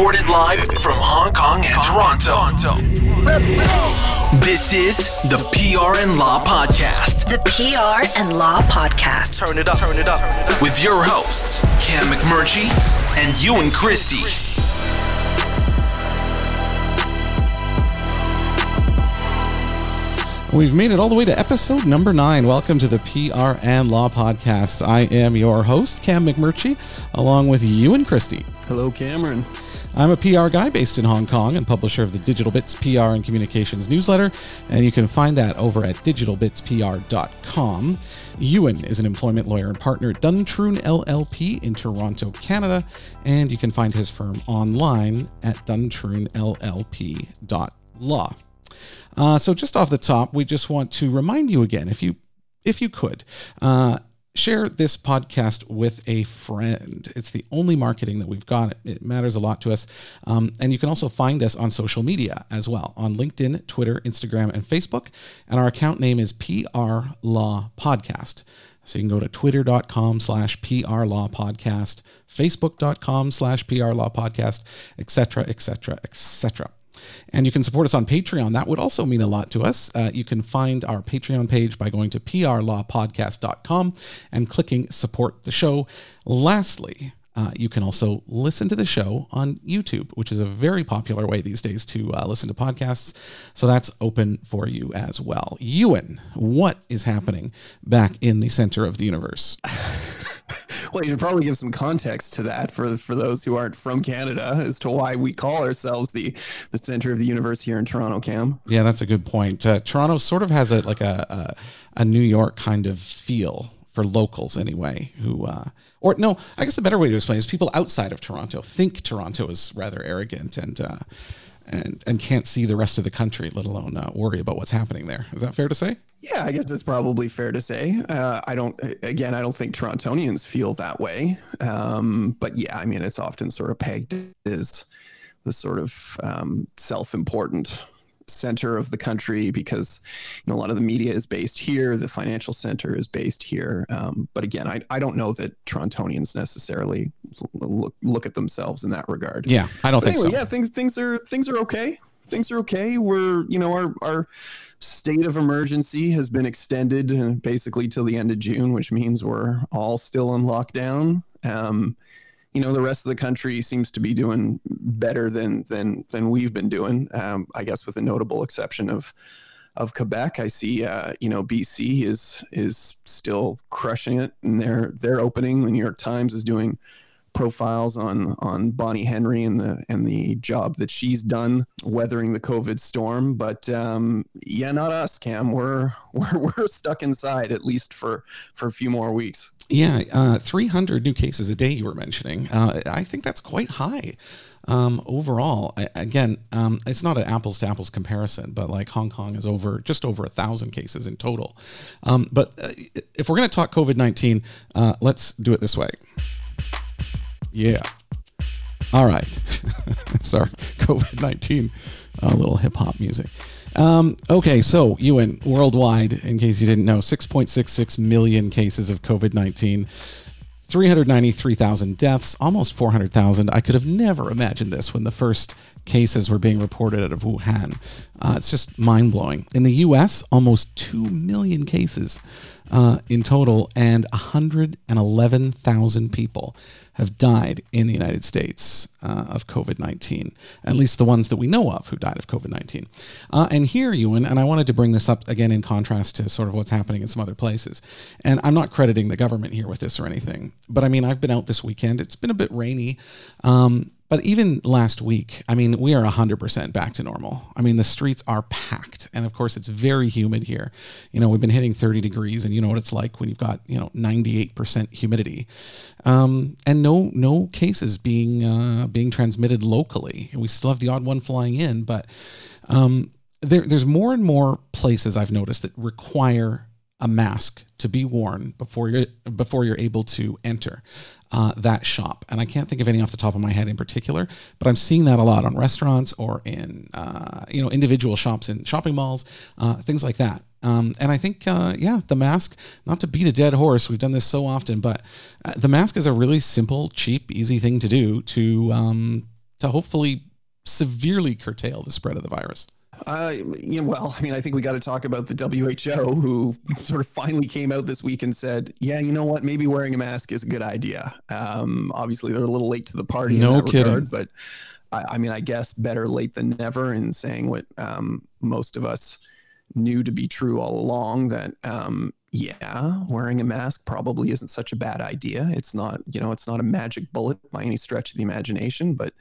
Recorded live from Hong Kong and Toronto. Let's go. This is the PR and Law Podcast. The PR and Law Podcast. Turn it up, turn it up. With your hosts, Cam McMurchie and Ewan Christie. We've made it all the way to episode number nine. Welcome to the PR and Law Podcast. I am your host, Cam McMurchie, along with Ewan Christie. Hello, Cameron. I'm a PR guy based in Hong Kong and publisher of the Digital Bits PR and Communications newsletter, and you can find that over at digitalbitspr.com. Ewan is an employment lawyer and partner at Duntroon LLP in Toronto, Canada, and you can find his firm online at duntroonllp.law. Uh, so just off the top, we just want to remind you again, if you if you could, uh, share this podcast with a friend. It's the only marketing that we've got. It matters a lot to us. Um, and you can also find us on social media as well on LinkedIn, Twitter, Instagram, and Facebook. And our account name is PR Law Podcast. So you can go to twitter.com slash PR Law Podcast, facebook.com slash PR Law Podcast, etc., etc., etc. And you can support us on Patreon. That would also mean a lot to us. Uh, you can find our Patreon page by going to prlawpodcast.com and clicking support the show. Lastly, uh, you can also listen to the show on YouTube, which is a very popular way these days to uh, listen to podcasts. So that's open for you as well. Ewan, what is happening back in the center of the universe? well, you should probably give some context to that for for those who aren't from Canada as to why we call ourselves the the center of the universe here in Toronto. Cam. Yeah, that's a good point. Uh, Toronto sort of has a like a, a, a New York kind of feel for locals anyway. Who uh, or no, I guess the better way to explain is people outside of Toronto think Toronto is rather arrogant and. Uh, and, and can't see the rest of the country, let alone uh, worry about what's happening there. Is that fair to say? Yeah, I guess that's probably fair to say. Uh, I don't, again, I don't think Torontonians feel that way. Um, but yeah, I mean, it's often sort of pegged as the sort of um, self important center of the country because you know a lot of the media is based here the financial center is based here. Um, but again I, I don't know that torontonians necessarily look, look at themselves in that regard. Yeah i don't but think anyway, so. yeah things things are things are okay. Things are okay. We're you know our our state of emergency has been extended basically till the end of june which means we're all still in lockdown. Um, you know the rest of the country seems to be doing better than than than we've been doing. Um, I guess with a notable exception of of Quebec. I see uh, you know BC is is still crushing it, and they're they're opening. The New York Times is doing profiles on on Bonnie Henry and the and the job that she's done weathering the COVID storm. But um, yeah, not us, Cam. We're we're we're stuck inside at least for for a few more weeks. Yeah, uh, 300 new cases a day you were mentioning. Uh, I think that's quite high. Um, overall, I, again, um, it's not an apples to apples comparison, but like Hong Kong is over just over a thousand cases in total. Um, but uh, if we're going to talk COVID 19, uh, let's do it this way. Yeah. All right. Sorry, COVID 19, a little hip hop music. Um, okay, so Ewan, worldwide, in case you didn't know, 6.66 million cases of COVID 19, 393,000 deaths, almost 400,000. I could have never imagined this when the first cases were being reported out of Wuhan. Uh, it's just mind blowing. In the US, almost 2 million cases uh, in total, and 111,000 people have died in the United States uh, of COVID 19, at least the ones that we know of who died of COVID 19. Uh, and here, Ewan, and I wanted to bring this up again in contrast to sort of what's happening in some other places. And I'm not crediting the government here with this or anything, but I mean, I've been out this weekend. It's been a bit rainy. Um, but even last week, I mean, we are 100% back to normal. I mean, the streets are packed. And of course, it's very humid here. You know, we've been hitting 30 degrees, and you know what it's like when you've got, you know, 98% humidity. Um, and no no cases being uh, being transmitted locally. We still have the odd one flying in, but um, there, there's more and more places I've noticed that require a mask to be worn before you're before you're able to enter uh, that shop. And I can't think of any off the top of my head in particular, but I'm seeing that a lot on restaurants or in uh, you know individual shops in shopping malls, uh, things like that. Um, and I think, uh, yeah, the mask, not to beat a dead horse, we've done this so often, but uh, the mask is a really simple, cheap, easy thing to do to, um, to hopefully severely curtail the spread of the virus? Uh, yeah, well, I mean, I think we got to talk about the WHO, who sort of finally came out this week and said, "Yeah, you know what? Maybe wearing a mask is a good idea." Um, obviously, they're a little late to the party. No kidding. Regard, but I, I, mean, I guess better late than never. In saying what um, most of us knew to be true all along, that um, yeah, wearing a mask probably isn't such a bad idea. It's not, you know, it's not a magic bullet by any stretch of the imagination, but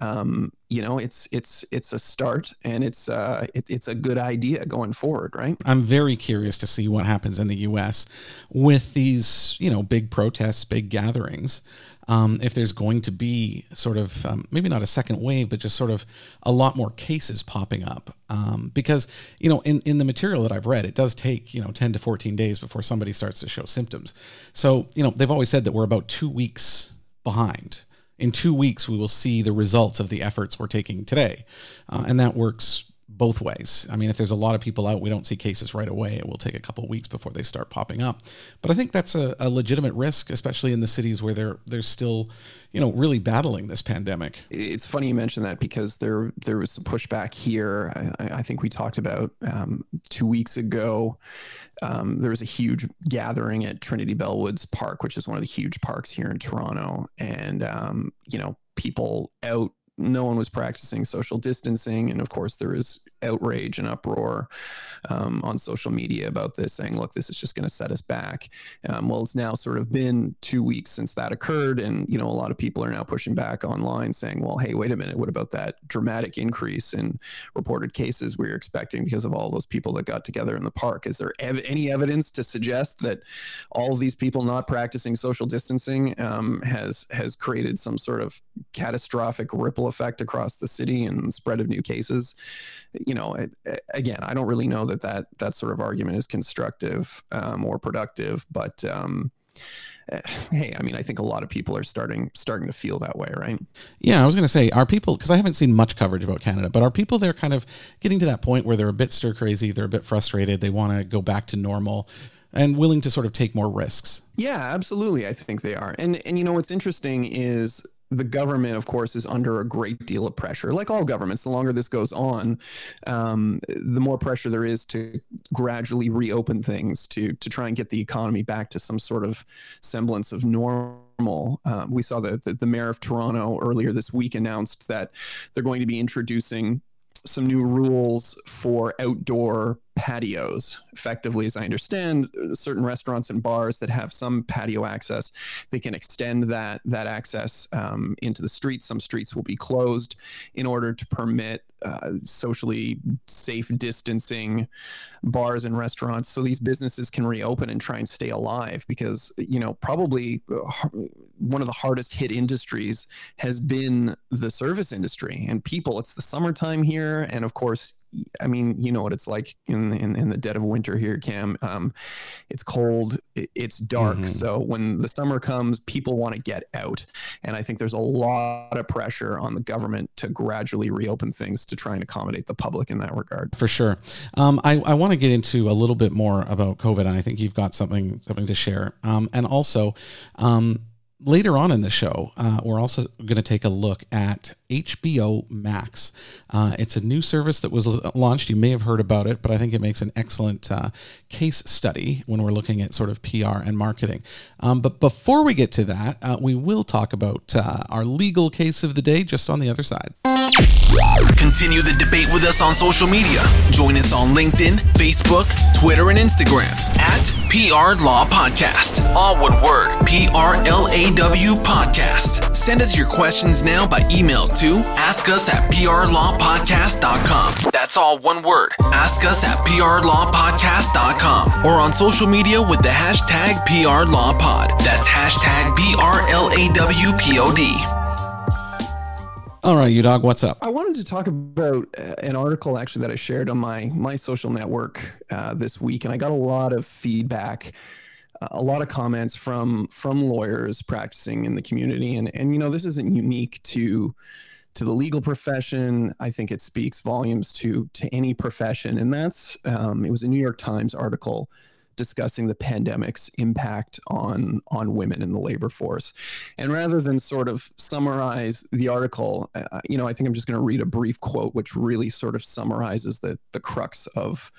um, you know, it's it's it's a start and it's uh, it, it's a good idea going forward, right? I'm very curious to see what happens in the U.S. with these, you know, big protests, big gatherings um, if there's going to be sort of um, maybe not a second wave, but just sort of a lot more cases popping up. Um, because you know, in in the material that I've read, it does take you know 10 to 14 days before somebody starts to show symptoms. So you know, they've always said that we're about two weeks behind. In two weeks, we will see the results of the efforts we're taking today, uh, and that works both ways. I mean, if there's a lot of people out, we don't see cases right away. It will take a couple weeks before they start popping up. But I think that's a, a, legitimate risk, especially in the cities where they're they're still, you know, really battling this pandemic. It's funny you mentioned that because there there was some pushback here. I, I think we talked about um, two weeks ago. Um, there was a huge gathering at Trinity Bellwoods Park, which is one of the huge parks here in Toronto, and um, you know, people out no one was practicing social distancing. And of course, there was outrage and uproar um, on social media about this, saying, look, this is just going to set us back. Um, well, it's now sort of been two weeks since that occurred. And, you know, a lot of people are now pushing back online saying, well, hey, wait a minute, what about that dramatic increase in reported cases we are expecting because of all those people that got together in the park? Is there ev- any evidence to suggest that all of these people not practicing social distancing um, has has created some sort of catastrophic ripple effect across the city and spread of new cases. You know, it, again, I don't really know that that that sort of argument is constructive um, or productive, but. Um, eh, hey, I mean, I think a lot of people are starting starting to feel that way, right? Yeah, I was going to say, are people because I haven't seen much coverage about Canada, but are people there kind of getting to that point where they're a bit stir crazy, they're a bit frustrated, they want to go back to normal? and willing to sort of take more risks. Yeah, absolutely. I think they are. And and you know what's interesting is the government, of course, is under a great deal of pressure. Like all governments, the longer this goes on, um, the more pressure there is to gradually reopen things to to try and get the economy back to some sort of semblance of normal. Um, we saw that the, the mayor of Toronto earlier this week announced that they're going to be introducing some new rules for outdoor patios. Effectively, as I understand, certain restaurants and bars that have some patio access, they can extend that that access um, into the streets. Some streets will be closed in order to permit uh, socially safe distancing bars and restaurants, so these businesses can reopen and try and stay alive. Because you know, probably uh, one of the hardest hit industries has been the service industry and people. It's the summertime here, and of course, I mean, you know what it's like in in, in the dead of winter here, Cam. Um, it's cold, it, it's dark. Mm-hmm. So when the summer comes, people want to get out, and I think there's a lot of pressure on the government to gradually reopen things to try and accommodate the public in that regard. For sure. Um, I I want to get into a little bit more about COVID, and I think you've got something something to share. Um, and also, um, later on in the show, uh, we're also going to take a look at HBO Max. Uh, it's a new service that was launched. You may have heard about it, but I think it makes an excellent uh, case study when we're looking at sort of PR and marketing. Um, but before we get to that, uh, we will talk about uh, our legal case of the day just on the other side. Continue the debate with us on social media. Join us on LinkedIn, Facebook, Twitter, and Instagram at PR Law Podcast. All one word P R L A W Podcast. Send us your questions now by email to ask us at prlawpodcast.com. That's all one word. Ask us at prlawpodcast.com or on social media with the hashtag PR Law Pod. That's hashtag P R L A W P O D. All right, you dog, what's up? I wanted to talk about uh, an article actually that I shared on my my social network uh, this week, and I got a lot of feedback, uh, a lot of comments from from lawyers practicing in the community, and and you know this isn't unique to to the legal profession. I think it speaks volumes to to any profession, and that's um, it was a New York Times article discussing the pandemic's impact on on women in the labor force. And rather than sort of summarize the article, uh, you know, I think I'm just going to read a brief quote which really sort of summarizes the the crux of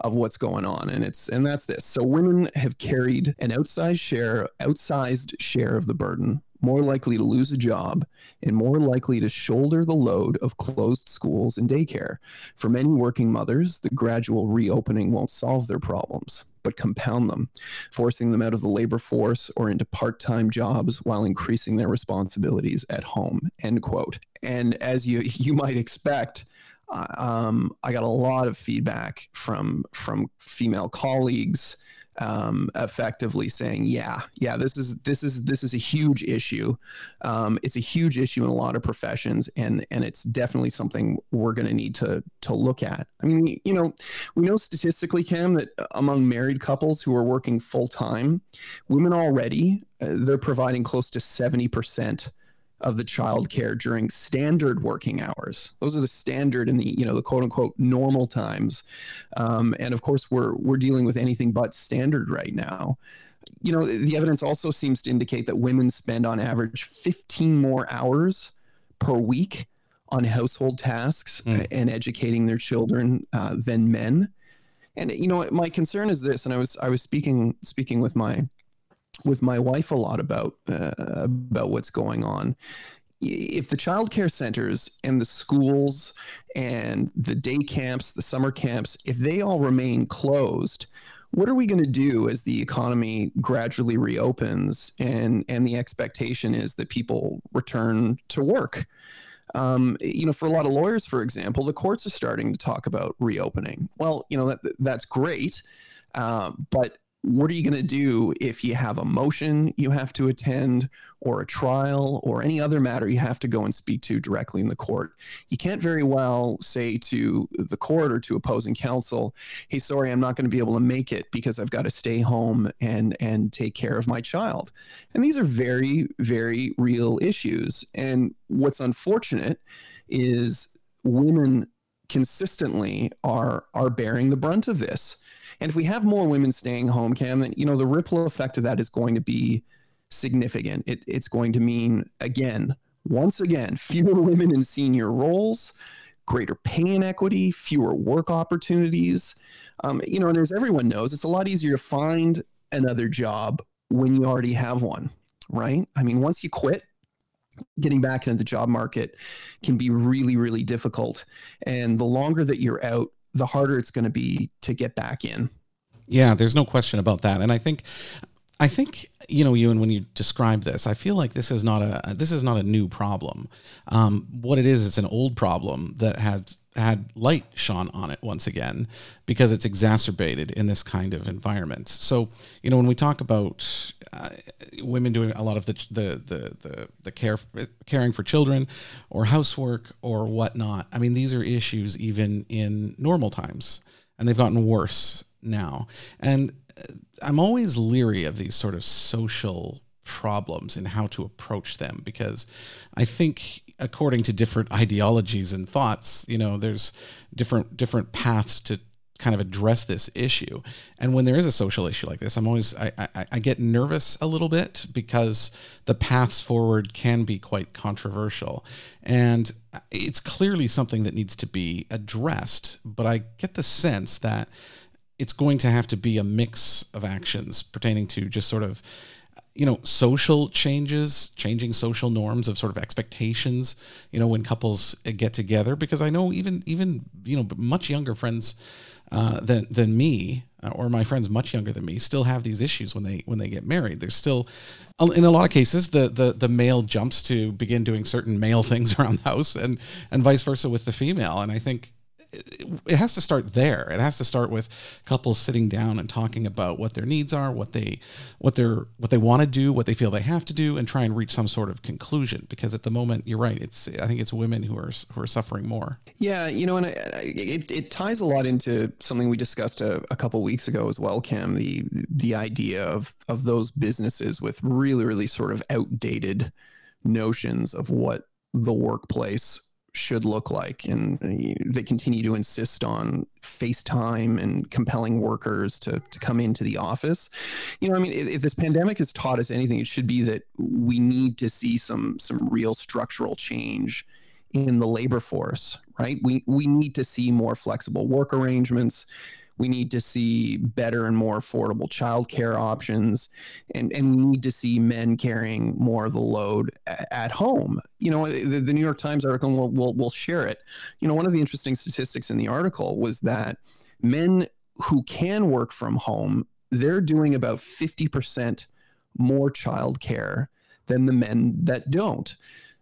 of what's going on and it's and that's this so women have carried an outsized share outsized share of the burden more likely to lose a job, and more likely to shoulder the load of closed schools and daycare. For many working mothers, the gradual reopening won't solve their problems, but compound them, forcing them out of the labor force or into part time jobs while increasing their responsibilities at home. End quote. And as you, you might expect, uh, um, I got a lot of feedback from from female colleagues um, effectively saying, yeah, yeah, this is this is this is a huge issue. Um, it's a huge issue in a lot of professions, and and it's definitely something we're going to need to to look at. I mean, you know, we know statistically, Cam, that among married couples who are working full time, women already uh, they're providing close to seventy percent of the childcare during standard working hours. Those are the standard and the you know the quote unquote normal times, um, and of course we're we're dealing with anything but standard right now. You know the evidence also seems to indicate that women spend on average 15 more hours per week on household tasks mm. and educating their children uh, than men. And you know my concern is this, and I was I was speaking speaking with my with my wife a lot about uh, about what's going on. If the child care centers and the schools and the day camps, the summer camps, if they all remain closed, what are we going to do as the economy gradually reopens and and the expectation is that people return to work? Um, you know, for a lot of lawyers, for example, the courts are starting to talk about reopening. Well, you know that that's great, uh, but what are you going to do if you have a motion you have to attend or a trial or any other matter you have to go and speak to directly in the court? You can't very well say to the court or to opposing counsel hey sorry i'm not going to be able to make it because i've got to stay home and and take care of my child. And these are very very real issues. And what's unfortunate is women consistently are are bearing the brunt of this and if we have more women staying home, Cam, then you know the ripple effect of that is going to be significant. It, it's going to mean again, once again, fewer women in senior roles, greater pay inequity, fewer work opportunities. Um, you know, and as everyone knows, it's a lot easier to find another job when you already have one, right? I mean, once you quit, getting back into the job market can be really, really difficult. And the longer that you're out, the harder it's going to be to get back in. Yeah, there's no question about that. And I think I think you know, Ewan, when you describe this, I feel like this is not a this is not a new problem. Um, what it is, it's an old problem that has had light shone on it once again because it's exacerbated in this kind of environment. So, you know, when we talk about uh, women doing a lot of the the the the, the care caring for children or housework or whatnot, I mean, these are issues even in normal times, and they've gotten worse now. And uh, I'm always leery of these sort of social problems and how to approach them because I think according to different ideologies and thoughts, you know, there's different different paths to kind of address this issue. And when there is a social issue like this, I'm always I, I, I get nervous a little bit because the paths forward can be quite controversial. And it's clearly something that needs to be addressed, but I get the sense that it's going to have to be a mix of actions pertaining to just sort of you know social changes changing social norms of sort of expectations you know when couples get together because i know even even you know much younger friends uh, than than me uh, or my friends much younger than me still have these issues when they when they get married. There's still in a lot of cases the the the male jumps to begin doing certain male things around the house and and vice versa with the female. And i think it has to start there. It has to start with couples sitting down and talking about what their needs are, what they what they're what they want to do, what they feel they have to do, and try and reach some sort of conclusion. Because at the moment, you're right. It's I think it's women who are who are suffering more. Yeah, you know, and it it ties a lot into something we discussed a, a couple weeks ago as well, Kim. The the idea of of those businesses with really really sort of outdated notions of what the workplace should look like. And they continue to insist on FaceTime and compelling workers to, to come into the office. You know, I mean, if, if this pandemic has taught us anything, it should be that we need to see some some real structural change in the labor force, right? We we need to see more flexible work arrangements we need to see better and more affordable childcare options, and and we need to see men carrying more of the load at home. You know, the, the New York Times article will will will share it. You know, one of the interesting statistics in the article was that men who can work from home, they're doing about fifty percent more childcare than the men that don't.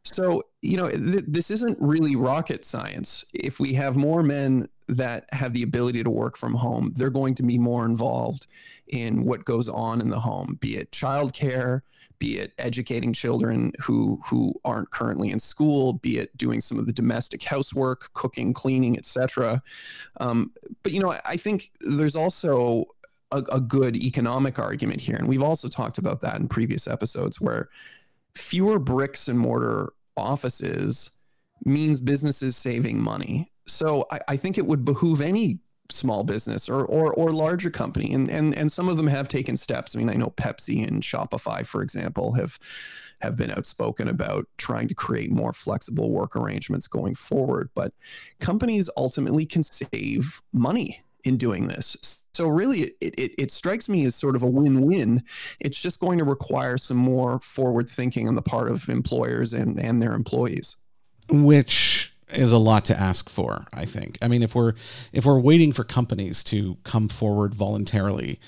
So, you know, th- this isn't really rocket science. If we have more men that have the ability to work from home, they're going to be more involved in what goes on in the home, be it childcare, be it educating children who who aren't currently in school, be it doing some of the domestic housework, cooking, cleaning, etc. Um, but you know, I think there's also a, a good economic argument here, and we've also talked about that in previous episodes, where fewer bricks and mortar offices means businesses saving money. So I, I, think it would behoove any small business or, or or larger company, and and and some of them have taken steps. I mean, I know Pepsi and Shopify, for example, have have been outspoken about trying to create more flexible work arrangements going forward. But companies ultimately can save money in doing this. So really, it, it, it, strikes me as sort of a win-win. It's just going to require some more forward thinking on the part of employers and, and their employees. Which is a lot to ask for, I think. I mean, if we're if we're waiting for companies to come forward voluntarily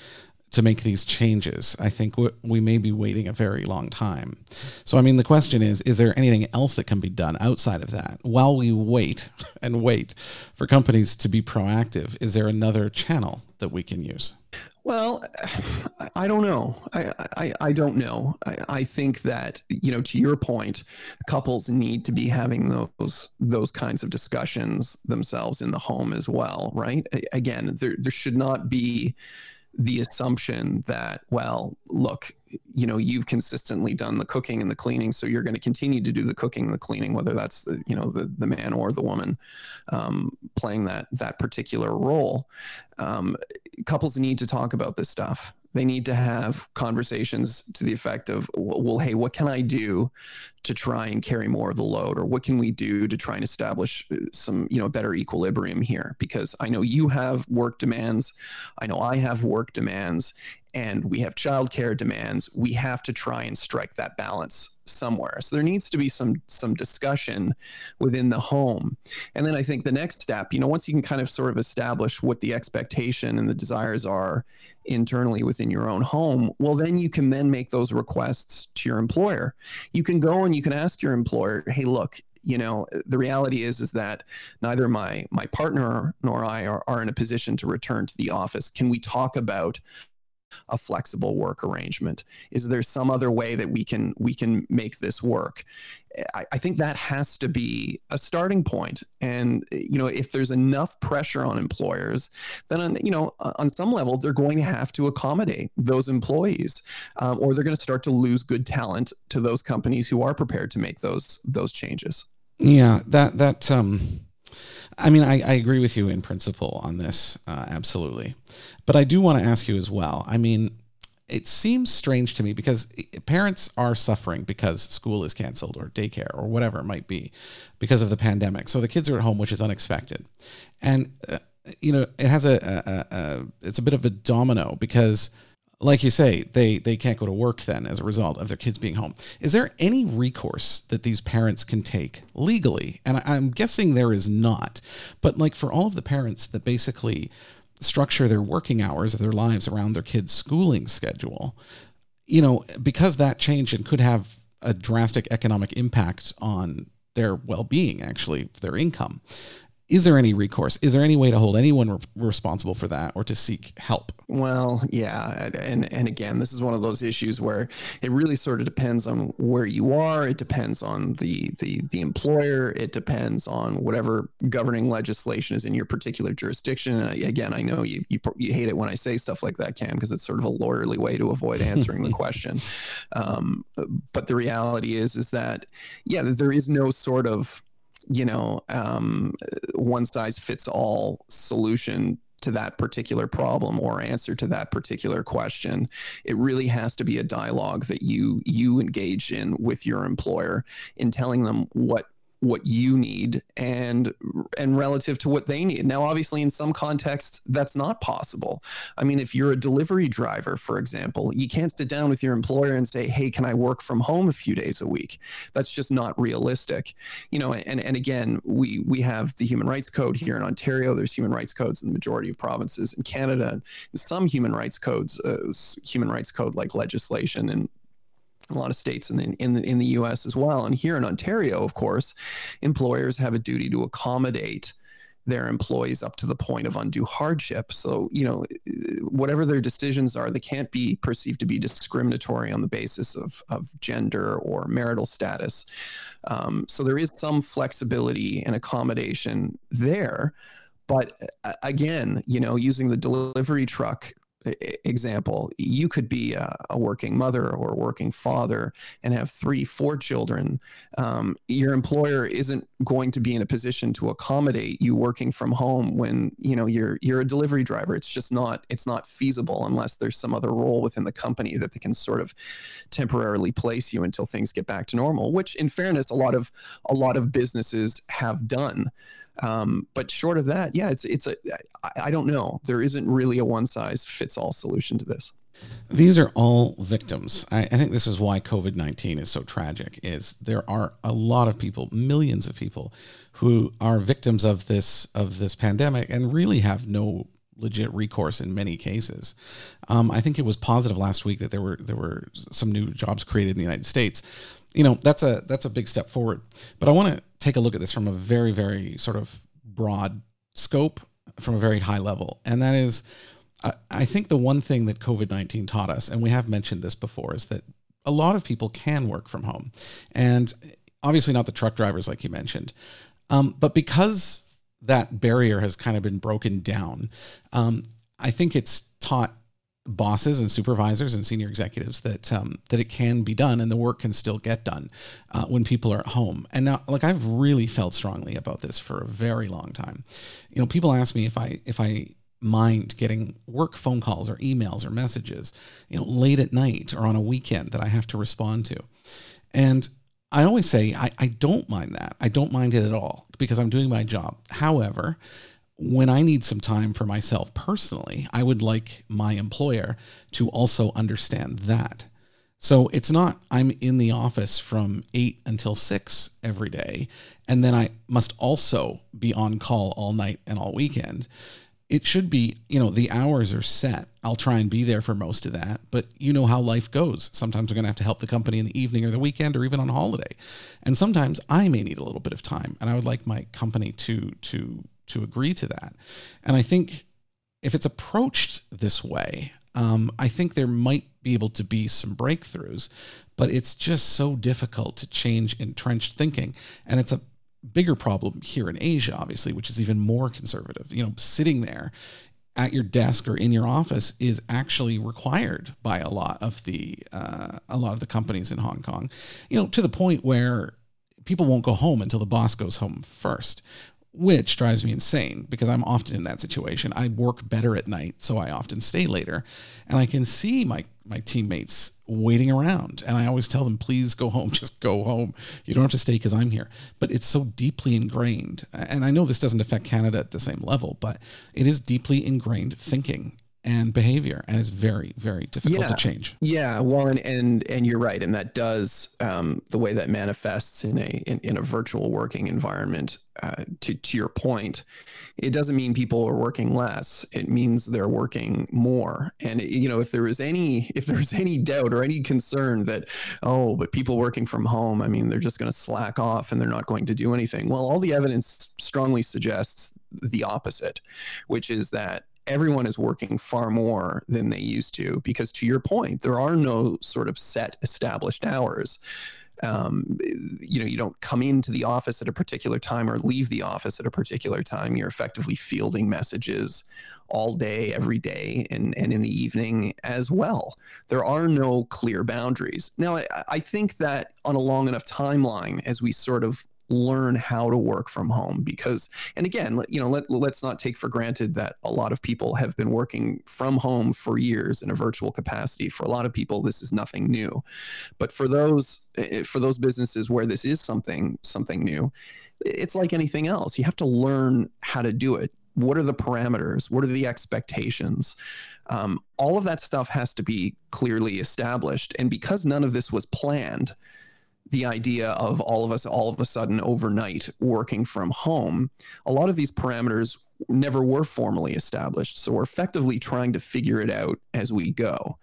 to make these changes. I think we may be waiting a very long time. So, I mean, the question is is there anything else that can be done outside of that? While we wait and wait for companies to be proactive, is there another channel that we can use? Well, I don't know. I, I, I don't know. I, I think that, you know, to your point, couples need to be having those those kinds of discussions themselves in the home as well, right? Again, there, there should not be the assumption that well look you know you've consistently done the cooking and the cleaning so you're going to continue to do the cooking and the cleaning whether that's the you know the, the man or the woman um, playing that that particular role. Um, couples need to talk about this stuff. They need to have conversations to the effect of well hey what can i do to try and carry more of the load or what can we do to try and establish uh, some you know better equilibrium here because i know you have work demands i know i have work demands and we have childcare demands, we have to try and strike that balance somewhere. So there needs to be some some discussion within the home. And then I think the next step, you know, once you can kind of sort of establish what the expectation and the desires are internally within your own home, well then you can then make those requests to your employer. You can go and you can ask your employer, "Hey, look, you know the reality is is that neither my my partner nor i are, are in a position to return to the office. Can we talk about a flexible work arrangement? Is there some other way that we can we can make this work? I, I think that has to be a starting point. And you know, if there's enough pressure on employers, then on, you know, on some level, they're going to have to accommodate those employees, um, or they're going to start to lose good talent to those companies who are prepared to make those those changes. Yeah, that that um I mean, I, I agree with you in principle on this, uh, absolutely. But I do want to ask you as well. I mean, it seems strange to me because parents are suffering because school is canceled or daycare or whatever it might be because of the pandemic. So the kids are at home, which is unexpected. And, uh, you know, it has a, a, a, it's a bit of a domino because like you say, they they can't go to work then as a result of their kids being home. Is there any recourse that these parents can take legally? And I'm guessing there is not. But like for all of the parents that basically structure their working hours of their lives around their kids' schooling schedule, you know, because that change and could have a drastic economic impact on their well-being actually their income is there any recourse? Is there any way to hold anyone re- responsible for that or to seek help? Well, yeah, and and again, this is one of those issues where it really sort of depends on where you are. It depends on the the the employer. It depends on whatever governing legislation is in your particular jurisdiction. And again, I know you you, you hate it when I say stuff like that, Cam, because it's sort of a lawyerly way to avoid answering the question. Um, but the reality is is that yeah, there is no sort of you know um, one size fits all solution to that particular problem or answer to that particular question. It really has to be a dialogue that you you engage in with your employer in telling them what what you need and and relative to what they need. Now obviously in some contexts that's not possible. I mean if you're a delivery driver for example, you can't sit down with your employer and say, "Hey, can I work from home a few days a week?" That's just not realistic. You know, and and again, we we have the human rights code here in Ontario. There's human rights codes in the majority of provinces in Canada. And some human rights codes uh, human rights code like legislation and a lot of states in the, in the in the U.S. as well, and here in Ontario, of course, employers have a duty to accommodate their employees up to the point of undue hardship. So, you know, whatever their decisions are, they can't be perceived to be discriminatory on the basis of, of gender or marital status. Um, so, there is some flexibility and accommodation there. But uh, again, you know, using the delivery truck example, you could be a, a, working mother or a working father and have three, four children. Um, your employer isn't going to be in a position to accommodate you working from home when you know you're you're a delivery driver. It's just not it's not feasible unless there's some other role within the company that they can sort of temporarily place you until things get back to normal. Which, in fairness, a lot of a lot of businesses have done. Um, but short of that, yeah, it's it's a I, I don't know. There isn't really a one size fits all solution to this. These are all victims. I, I think this is why COVID nineteen is so tragic. Is there are a lot of people, millions of people, who are victims of this of this pandemic and really have no legit recourse in many cases. Um, I think it was positive last week that there were there were some new jobs created in the United States. You know that's a that's a big step forward. But I want to take a look at this from a very very sort of broad scope, from a very high level, and that is. I think the one thing that COVID 19 taught us, and we have mentioned this before, is that a lot of people can work from home. And obviously, not the truck drivers, like you mentioned. Um, but because that barrier has kind of been broken down. Um, I think it's taught bosses and supervisors and senior executives that um, that it can be done and the work can still get done uh, when people are at home. And now, like I've really felt strongly about this for a very long time. You know, people ask me if I if I mind getting work phone calls or emails or messages, you know, late at night or on a weekend that I have to respond to, and I always say I, I don't mind that. I don't mind it at all because I'm doing my job. However, when I need some time for myself personally, I would like my employer to also understand that. So it's not I'm in the office from eight until six every day, and then I must also be on call all night and all weekend it should be, you know, the hours are set. I'll try and be there for most of that, but you know how life goes. Sometimes we're going to have to help the company in the evening or the weekend or even on holiday. And sometimes I may need a little bit of time and I would like my company to to to agree to that. And I think if it's approached this way, um, I think there might be able to be some breakthroughs, but it's just so difficult to change entrenched thinking. And it's a bigger problem here in Asia, obviously, which is even more conservative. You know, sitting there at your desk or in your office is actually required by a lot of the uh, a lot of the companies in Hong Kong. You know, to the point where people won't go home until the boss goes home first, which drives me insane because I'm often in that situation. I work better at night, so I often stay later, and I can see my my teammates waiting around, and I always tell them, "Please go home. Just go home. You don't have to stay because I'm here." But it's so deeply ingrained, and I know this doesn't affect Canada at the same level, but it is deeply ingrained thinking and behavior and it's very very difficult yeah. to change yeah well and and and you're right and that does um, the way that manifests in a in, in a virtual working environment uh, to to your point it doesn't mean people are working less it means they're working more and you know if there is any if there's any doubt or any concern that oh but people working from home i mean they're just going to slack off and they're not going to do anything well all the evidence strongly suggests the opposite which is that everyone is working far more than they used to because to your point there are no sort of set established hours. Um, you know you don't come into the office at a particular time or leave the office at a particular time. You're effectively fielding messages all day every day and, and in the evening as well. There are no clear boundaries. Now I, I think that on a long enough timeline as we sort of learn how to work from home because and again you know let, let's not take for granted that a lot of people have been working from home for years in a virtual capacity. For a lot of people this is nothing new. But for those eh, for those businesses where this is something something new it's like anything else. You have to learn how to do it. What are the parameters? What are the expectations? Um, all of that stuff has to be clearly established. And because none of this was planned the idea of all of us all of a sudden overnight working from home, a lot of these parameters never were formally established. So we're effectively trying to figure it out as we go.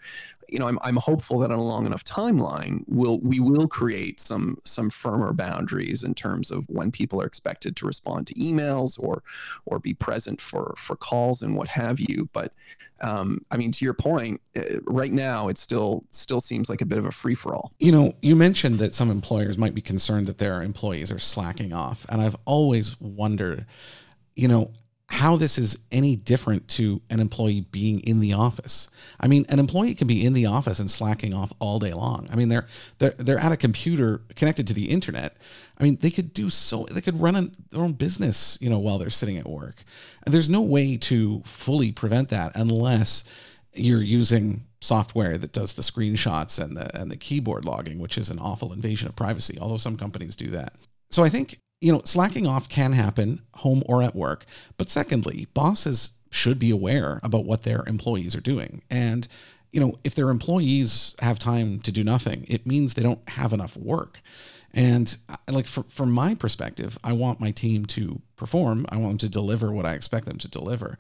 You know, I'm, I'm hopeful that on a long enough timeline, we'll we will create some some firmer boundaries in terms of when people are expected to respond to emails or or be present for for calls and what have you. But um, I mean, to your point, uh, right now it still still seems like a bit of a free for all. You know, you mentioned that some employers might be concerned that their employees are slacking off, and I've always wondered, you know, how this is any different to an employee being in the office. I mean, an employee can be in the office and slacking off all day long. I mean, they're they're they're at a computer connected to the internet. I mean, they could do so they could run an, their own business, you know, while they're sitting at work. And there's no way to fully prevent that unless you're using software that does the screenshots and the and the keyboard logging, which is an awful invasion of privacy, although some companies do that. So I think you know, slacking off can happen home or at work. But secondly, bosses should be aware about what their employees are doing. And, you know, if their employees have time to do nothing, it means they don't have enough work. And uh, like for, from my perspective, I want my team to perform. I want them to deliver what I expect them to deliver.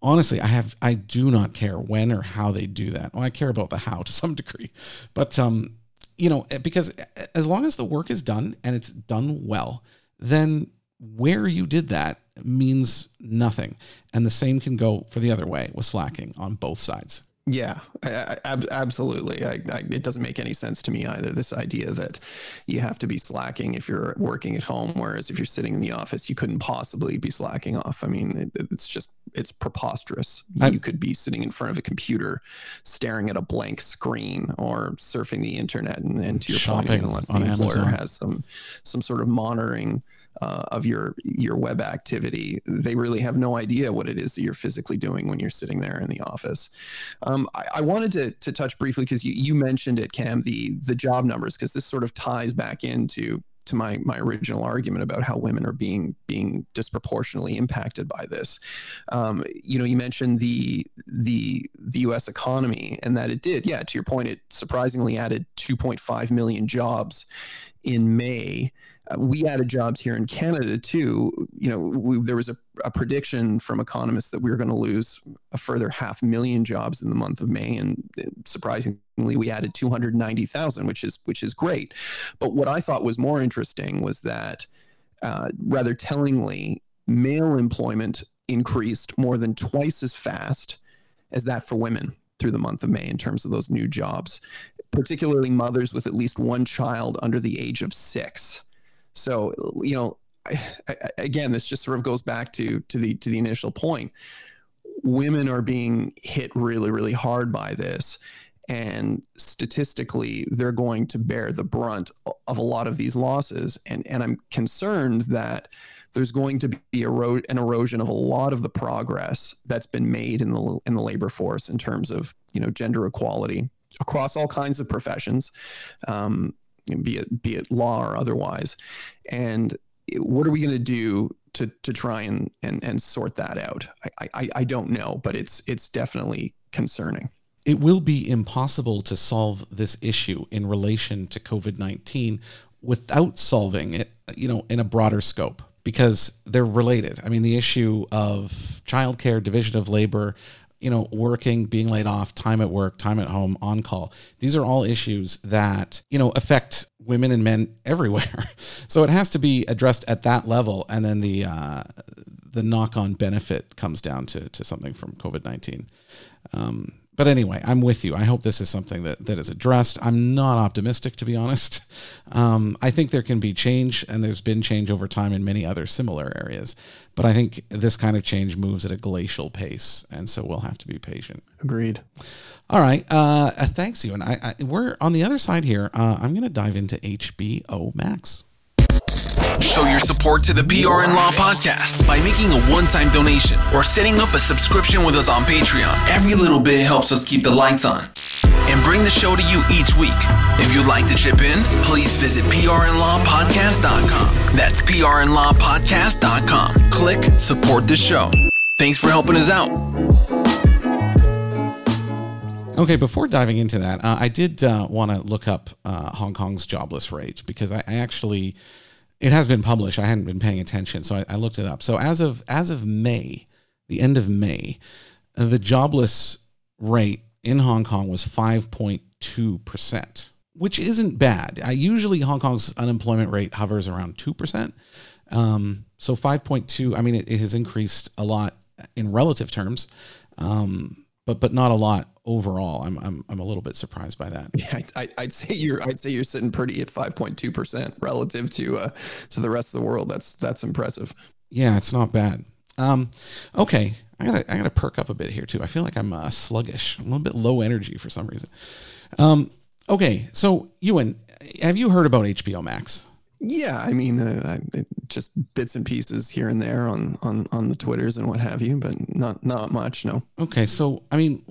Honestly, I have I do not care when or how they do that. Well, I care about the how to some degree, but um, you know, because as long as the work is done and it's done well, then where you did that means nothing. And the same can go for the other way with slacking on both sides. Yeah, ab- absolutely. I, I, it doesn't make any sense to me either. This idea that you have to be slacking if you're working at home, whereas if you're sitting in the office, you couldn't possibly be slacking off. I mean, it, it's just it's preposterous. I, you could be sitting in front of a computer, staring at a blank screen, or surfing the internet. And, and to your point, unless the employer Amazon. has some some sort of monitoring uh, of your your web activity. They really have no idea what it is that you're physically doing when you're sitting there in the office. Um, I, I, wanted to to touch briefly because you, you mentioned it, Cam, the the job numbers, because this sort of ties back into to my my original argument about how women are being being disproportionately impacted by this. Um, you know, you mentioned the the the U.S. economy and that it did, yeah. To your point, it surprisingly added 2.5 million jobs in May. We added jobs here in Canada too. You know, we, there was a, a, prediction from economists that we were going to lose a further half million jobs in the month of May, and surprisingly, we added 290,000, which is which is great. But what I thought was more interesting was that, uh, rather tellingly, male employment increased more than twice as fast as that for women through the month of May in terms of those new jobs, particularly mothers with at least one child under the age of six. So you know, I, I, again, this just sort of goes back to to the to the initial point. Women are being hit really, really hard by this, and statistically, they're going to bear the brunt of a lot of these losses. And and I'm concerned that there's going to be ero- an erosion of a lot of the progress that's been made in the in the labor force in terms of you know gender equality across all kinds of professions. Um, be it be it law or otherwise. And what are we going to do to to try and and and sort that out? I, I I don't know, but it's it's definitely concerning. It will be impossible to solve this issue in relation to COVID nineteen without solving it, you know, in a broader scope because they're related. I mean, the issue of childcare, division of labor, you know, working, being laid off, time at work, time at home, on call. These are all issues that, you know, affect women and men everywhere. So it has to be addressed at that level. And then the, uh, the knock on benefit comes down to, to something from COVID 19. Um, but anyway, I'm with you. I hope this is something that, that is addressed. I'm not optimistic, to be honest. Um, I think there can be change, and there's been change over time in many other similar areas. But I think this kind of change moves at a glacial pace, and so we'll have to be patient. Agreed. All right. Uh, uh thanks, you. And I, I, we're on the other side here. Uh, I'm going to dive into HBO Max. Show your support to the PR and Law podcast by making a one-time donation or setting up a subscription with us on Patreon. Every little bit helps us keep the lights on and bring the show to you each week. If you'd like to chip in, please visit prnlawpodcast.com. That's prnlawpodcast.com. Click support the show. Thanks for helping us out. Okay, before diving into that, uh, I did uh, want to look up uh, Hong Kong's jobless rate because I, I, actually, it has been published. I hadn't been paying attention, so I, I, looked it up. So as of as of May, the end of May, uh, the jobless rate in Hong Kong was five point two percent, which isn't bad. I usually Hong Kong's unemployment rate hovers around two percent. Um, so five point two. I mean, it, it, has increased a lot in relative terms. Um, but but not a lot overall. I'm I'm I'm a little bit surprised by that. Yeah, I, would say you're I'd say you're sitting pretty at 5.2 percent relative to uh to the rest of the world. That's that's impressive. Yeah, it's not bad. Um, okay, I gotta I gotta perk up a bit here too. I feel like I'm uh, sluggish, I'm a little bit low energy for some reason. Um, okay, so Ewan, have you heard about HBO Max? Yeah, I mean, uh, just bits and pieces here and there on on on the twitters and what have you, but not not much. No. Okay, so I mean,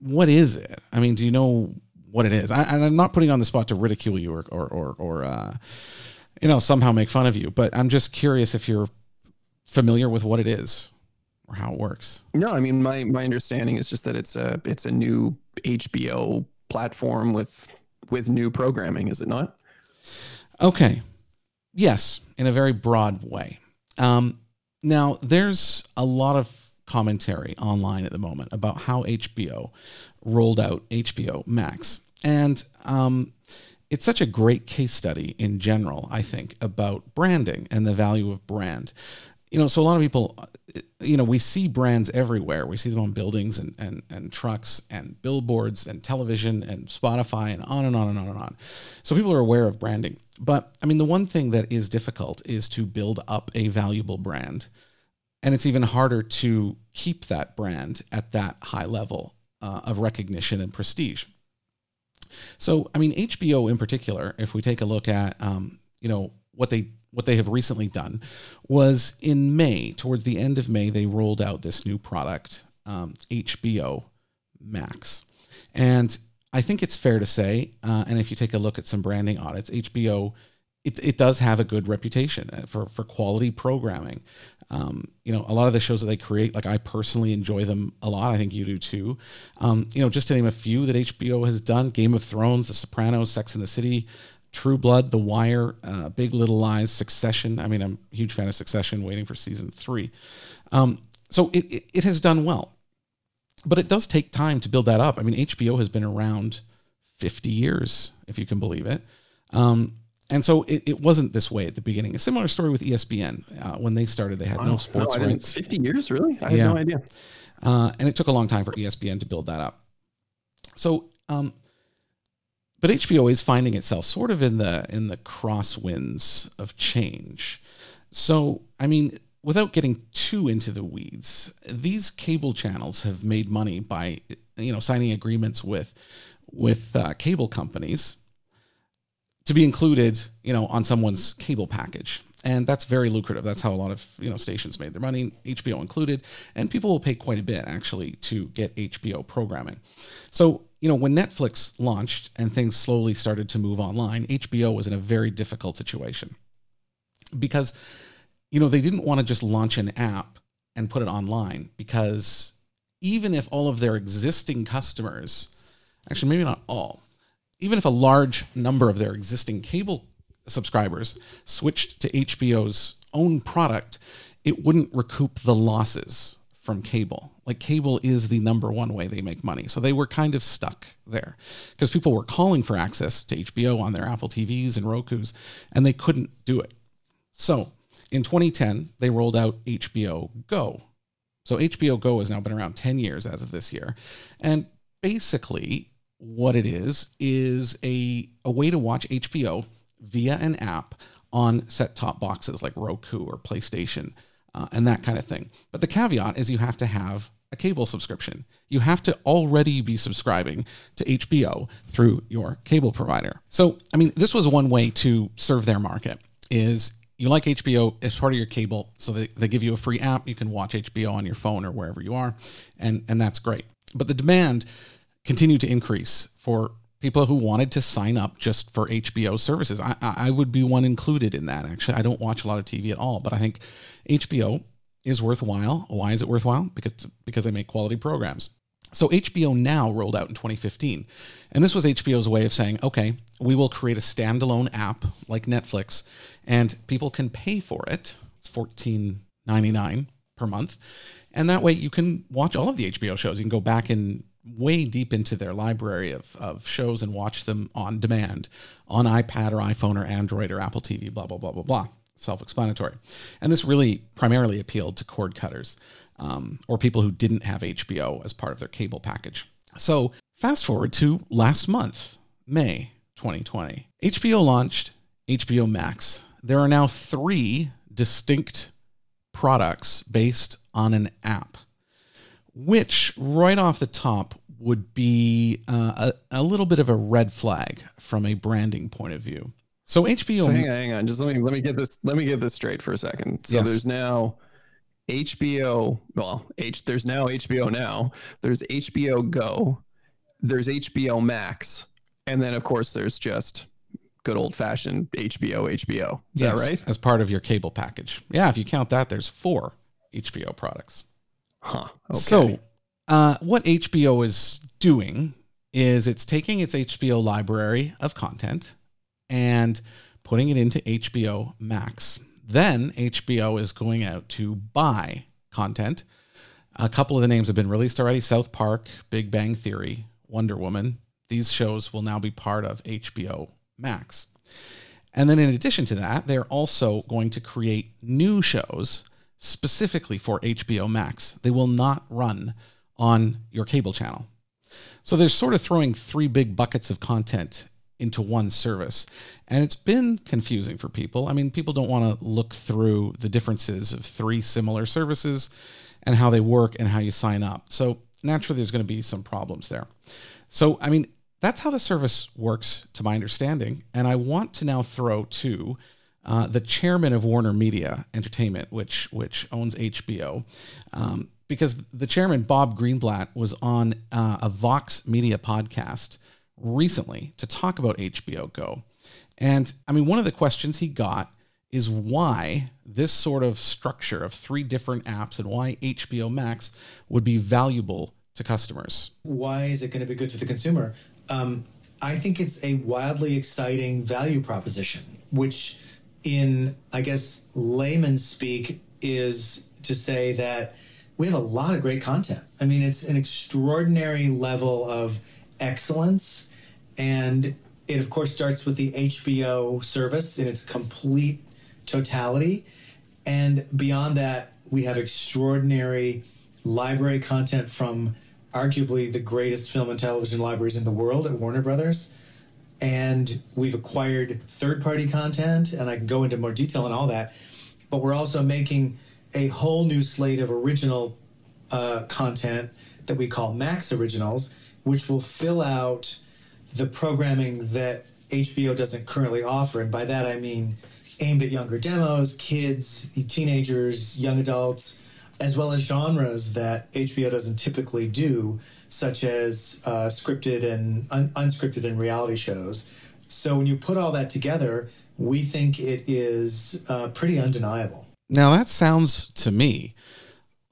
what is it? I mean, do you know what it is? And I, am not putting on the spot to ridicule you or or or, or uh, you know somehow make fun of you, but I'm just curious if you're familiar with what it is or how it works. No, I mean my my understanding is just that it's a it's a new HBO platform with with new programming. Is it not? Okay. Yes, in a very broad way. Um, now, there's a lot of commentary online at the moment about how HBO rolled out HBO Max. And um, it's such a great case study in general, I think, about branding and the value of brand. You know, so a lot of people, you know, we see brands everywhere. We see them on buildings and, and, and trucks and billboards and television and Spotify and on and on and on and on. So people are aware of branding. But I mean, the one thing that is difficult is to build up a valuable brand. And it's even harder to keep that brand at that high level uh, of recognition and prestige. So, I mean, HBO in particular, if we take a look at, um, you know, what they what they have recently done was in May, towards the end of May, they rolled out this new product, um, HBO Max, and I think it's fair to say, uh, and if you take a look at some branding audits, HBO it, it does have a good reputation uh, for for quality programming. Um, you know, a lot of the shows that they create, like I personally enjoy them a lot. I think you do too. Um, you know, just to name a few that HBO has done: Game of Thrones, The Sopranos, Sex and the City, True Blood, The Wire, uh, Big Little Lies, Succession. I mean, I'm a huge fan of Succession, waiting for season three. Um, so it, it, it has done well but it does take time to build that up. I mean, HBO has been around 50 years, if you can believe it. Um, and so it, it wasn't this way at the beginning. A similar story with ESPN. Uh, when they started, they had wow. no sports no, rights. 50 years, really? I had yeah. no idea. Uh, and it took a long time for ESPN to build that up. So, um, but HBO is finding itself sort of in the in the crosswinds of change. So, I mean, without getting too into the weeds, these cable channels have made money by you know signing agreements with with uh, cable companies to be included you know on someone's cable package. And that's very lucrative. That's how a lot of you know stations made their money hbo included. And people will pay quite a bit actually to get hbo programming. So you know when netflix launched and things slowly started to move online hbo was in a very difficult situation. Because you know, they didn't want to just launch an app and put it online because even if all of their existing customers, actually, maybe not all, even if a large number of their existing cable subscribers switched to HBO's own product, it wouldn't recoup the losses from cable. Like cable is the number one way they make money. So they were kind of stuck there because people were calling for access to HBO on their Apple TVs and Roku's and they couldn't do it. So in 2010, they rolled out HBO Go. So HBO Go has now been around 10 years as of this year. And basically, what it is, is a, a way to watch HBO via an app on set top boxes like Roku or PlayStation uh, and that kind of thing. But the caveat is you have to have a cable subscription. You have to already be subscribing to HBO through your cable provider. So, I mean, this was one way to serve their market is you like HBO as part of your cable, so they, they give you a free app. You can watch HBO on your phone or wherever you are, and and that's great. But the demand continued to increase for people who wanted to sign up just for HBO services. I, I would be one included in that. Actually, I don't watch a lot of TV at all, but I think HBO is worthwhile. Why is it worthwhile? Because because they make quality programs. So HBO Now rolled out in 2015. And this was HBO's way of saying, okay, we will create a standalone app like Netflix and people can pay for it. It's $14.99 per month. And that way you can watch all of the HBO shows. You can go back and way deep into their library of, of shows and watch them on demand on iPad or iPhone or Android or Apple TV, blah, blah, blah, blah, blah. Self explanatory. And this really primarily appealed to cord cutters um, or people who didn't have HBO as part of their cable package. So, fast forward to last month, May 2020. HBO launched HBO Max. There are now three distinct products based on an app, which right off the top would be uh, a, a little bit of a red flag from a branding point of view. So HBO. So hang on, hang on. Just let me let me get this let me get this straight for a second. So yes. there's now HBO. Well, H. There's now HBO now. There's HBO Go. There's HBO Max, and then of course there's just good old fashioned HBO. HBO. Is yes, that right? As part of your cable package. Yeah, if you count that, there's four HBO products. Huh. Okay. So, uh, what HBO is doing is it's taking its HBO library of content and putting it into HBO Max. Then HBO is going out to buy content. A couple of the names have been released already South Park, Big Bang Theory, Wonder Woman. These shows will now be part of HBO Max. And then, in addition to that, they're also going to create new shows specifically for HBO Max. They will not run on your cable channel. So they're sort of throwing three big buckets of content into one service. And it's been confusing for people. I mean, people don't want to look through the differences of three similar services and how they work and how you sign up. So naturally, there's going to be some problems there. So, I mean, that's how the service works, to my understanding. And I want to now throw to uh, the chairman of Warner Media Entertainment, which which owns HBO, um, because the chairman Bob Greenblatt was on uh, a Vox Media podcast recently to talk about HBO Go. And I mean, one of the questions he got is why this sort of structure of three different apps and why HBO Max would be valuable to customers. Why is it going to be good for the consumer? Um, I think it's a wildly exciting value proposition, which, in I guess layman's speak, is to say that we have a lot of great content. I mean, it's an extraordinary level of excellence. And it, of course, starts with the HBO service in its complete totality. And beyond that, we have extraordinary library content from arguably the greatest film and television libraries in the world at Warner Brothers. And we've acquired third party content, and I can go into more detail on all that. But we're also making a whole new slate of original uh, content that we call Max Originals which will fill out the programming that HBO doesn't currently offer. And by that, I mean aimed at younger demos, kids, teenagers, young adults, as well as genres that HBO doesn't typically do, such as uh, scripted and un- unscripted and reality shows. So when you put all that together, we think it is uh, pretty undeniable. Now, that sounds to me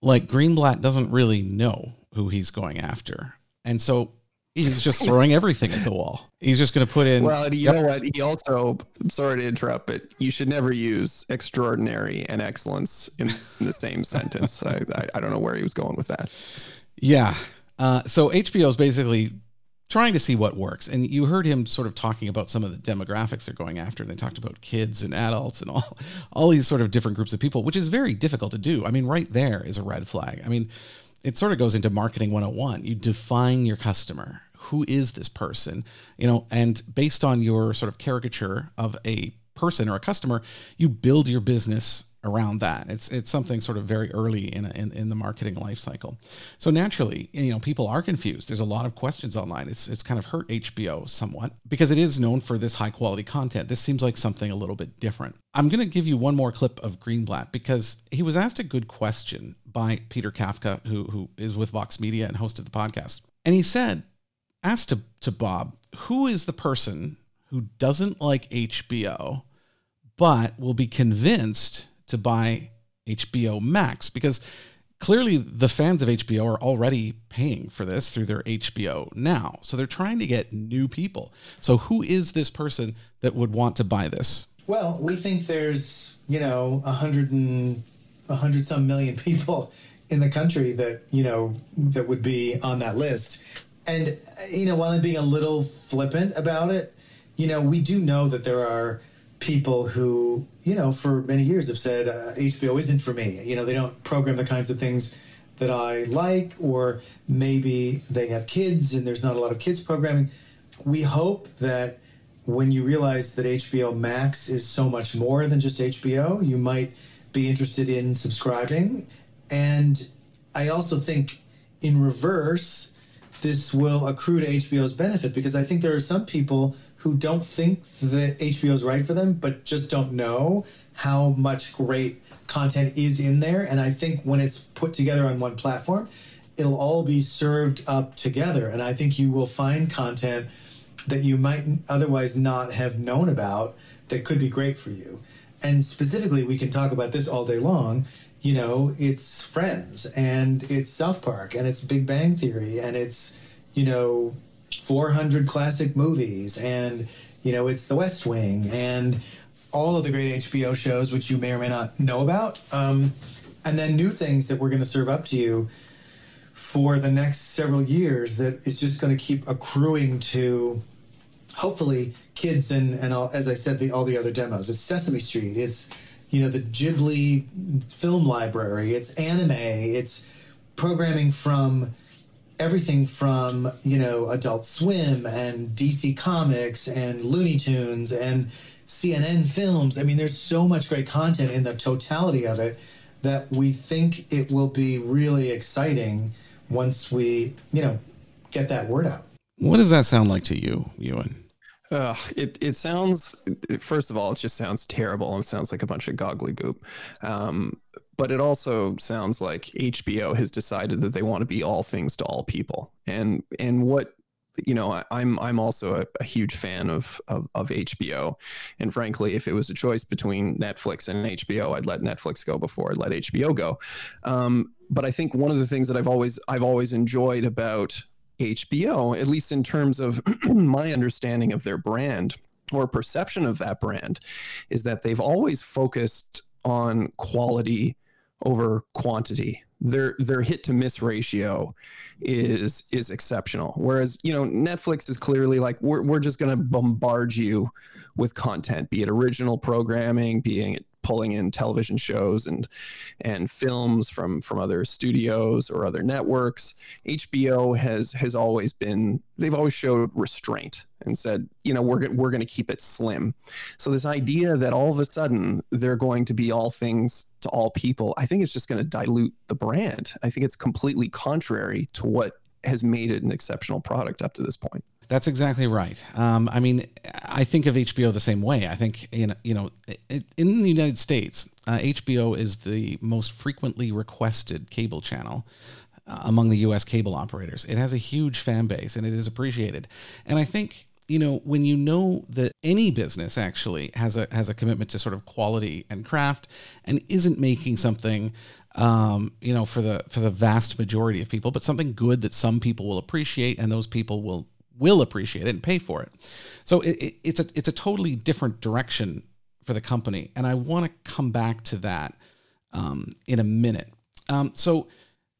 like Greenblatt doesn't really know who he's going after. And so he's just throwing everything at the wall. He's just going to put in. Well, you yep. know what? He also, I'm sorry to interrupt, but you should never use extraordinary and excellence in, in the same sentence. I, I, I, don't know where he was going with that. Yeah. Uh, so HBO is basically trying to see what works. And you heard him sort of talking about some of the demographics they're going after. And They talked about kids and adults and all, all these sort of different groups of people, which is very difficult to do. I mean, right there is a red flag. I mean, it sort of goes into marketing 101 you define your customer who is this person you know and based on your sort of caricature of a person or a customer you build your business around that. It's it's something sort of very early in, a, in in the marketing life cycle. So naturally, you know, people are confused. There's a lot of questions online. It's it's kind of hurt HBO somewhat because it is known for this high quality content. This seems like something a little bit different. I'm going to give you one more clip of Greenblatt because he was asked a good question by Peter Kafka, who who is with Vox Media and hosted the podcast, and he said, asked to to Bob, who is the person who doesn't like HBO but will be convinced to buy HBO Max because clearly the fans of HBO are already paying for this through their HBO now. So they're trying to get new people. So who is this person that would want to buy this? Well, we think there's, you know, a hundred and a hundred some million people in the country that, you know, that would be on that list. And, you know, while I'm being a little flippant about it, you know, we do know that there are people who, you know, for many years have said uh, HBO isn't for me. You know, they don't program the kinds of things that I like, or maybe they have kids and there's not a lot of kids programming. We hope that when you realize that HBO Max is so much more than just HBO, you might be interested in subscribing. And I also think in reverse, this will accrue to HBO's benefit because I think there are some people who don't think that HBO is right for them, but just don't know how much great content is in there. And I think when it's put together on one platform, it'll all be served up together. And I think you will find content that you might otherwise not have known about that could be great for you. And specifically, we can talk about this all day long. You know, it's Friends and it's South Park and it's Big Bang Theory and it's, you know, 400 classic movies and you know it's the west wing and all of the great hbo shows which you may or may not know about um, and then new things that we're going to serve up to you for the next several years that is just going to keep accruing to hopefully kids and and all, as i said the all the other demos it's sesame street it's you know the ghibli film library it's anime it's programming from everything from you know Adult Swim and DC Comics and Looney Tunes and CNN films. I mean, there's so much great content in the totality of it that we think it will be really exciting once we you know get that word out. What does that sound like to you, Ewan? Uh, it it sounds. First of all, it just sounds terrible. and sounds like a bunch of goggly goop. Um, but it also sounds like HBO has decided that they want to be all things to all people. And and what you know, I, am I'm, I'm also a, a huge fan of, of, of HBO, and frankly, if it was a choice between Netflix and HBO, I'd let Netflix go before I'd let HBO go. Um, but I think one of the things that I've always I've always enjoyed about HBO, at least in terms of my understanding of their brand or perception of that brand, is that they've always focused on quality over quantity. Their their hit to miss ratio is is exceptional. Whereas you know Netflix is clearly like we're we're just going to bombard you with content, be it original programming, being it pulling in television shows and and films from from other studios or other networks. HBO has has always been they've always showed restraint and said, you know, we're we're going to keep it slim. So this idea that all of a sudden they're going to be all things to all people, I think it's just going to dilute the brand. I think it's completely contrary to what has made it an exceptional product up to this point. That's exactly right. Um, I mean, I think of HBO the same way. I think in you know, in the United States, uh, HBO is the most frequently requested cable channel uh, among the U.S. cable operators. It has a huge fan base and it is appreciated. And I think you know when you know that any business actually has a has a commitment to sort of quality and craft and isn't making something um, you know for the for the vast majority of people but something good that some people will appreciate and those people will will appreciate it and pay for it. So it, it, it's a it's a totally different direction for the company, and I want to come back to that um, in a minute. Um, so,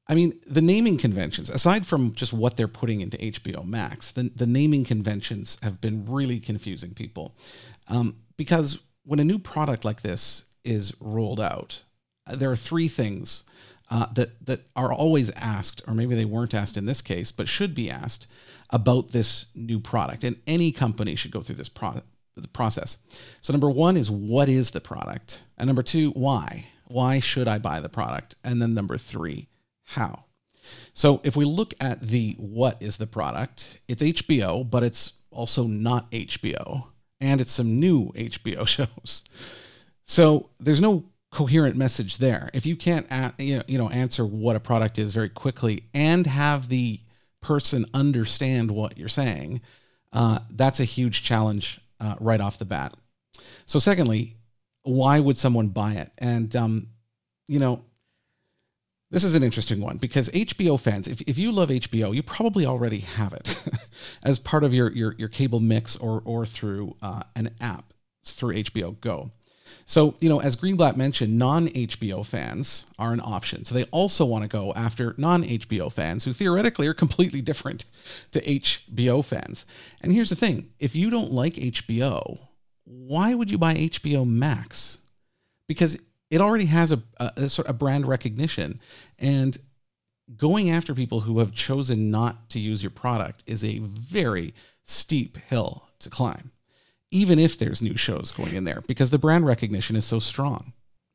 I mean, the naming conventions, aside from just what they're putting into HBO Max, the the naming conventions have been really confusing people um, because when a new product like this is rolled out, there are three things uh, that that are always asked, or maybe they weren't asked in this case, but should be asked about this new product. And any company should go through this pro- the process. So number one is what is the product, and number two, why? Why should I buy the product? And then number three, how? So if we look at the what is the product, it's HBO, but it's also not HBO, and it's some new HBO shows. So there's no coherent message there. If you can't you know answer what a product is very quickly and have the person understand what you're saying, uh, that's a huge challenge uh, right off the bat. So, secondly, why would someone buy it? And um, you know, this is an interesting one because HBO fans, if, if you love HBO, you probably already have it as part of your, your, your cable mix or, or through uh, an app through HBO Go. So, you know, as Greenblatt mentioned, non HBO fans are an option. So they also want to go after non HBO fans who theoretically are completely different to HBO fans. And here's the thing if you don't like HBO, why would you buy HBO Max? Because it already has a, a, a sort of brand recognition. And going after people who have chosen not to use your product is a very steep hill to climb even if there's new shows going in there because the brand recognition is so strong.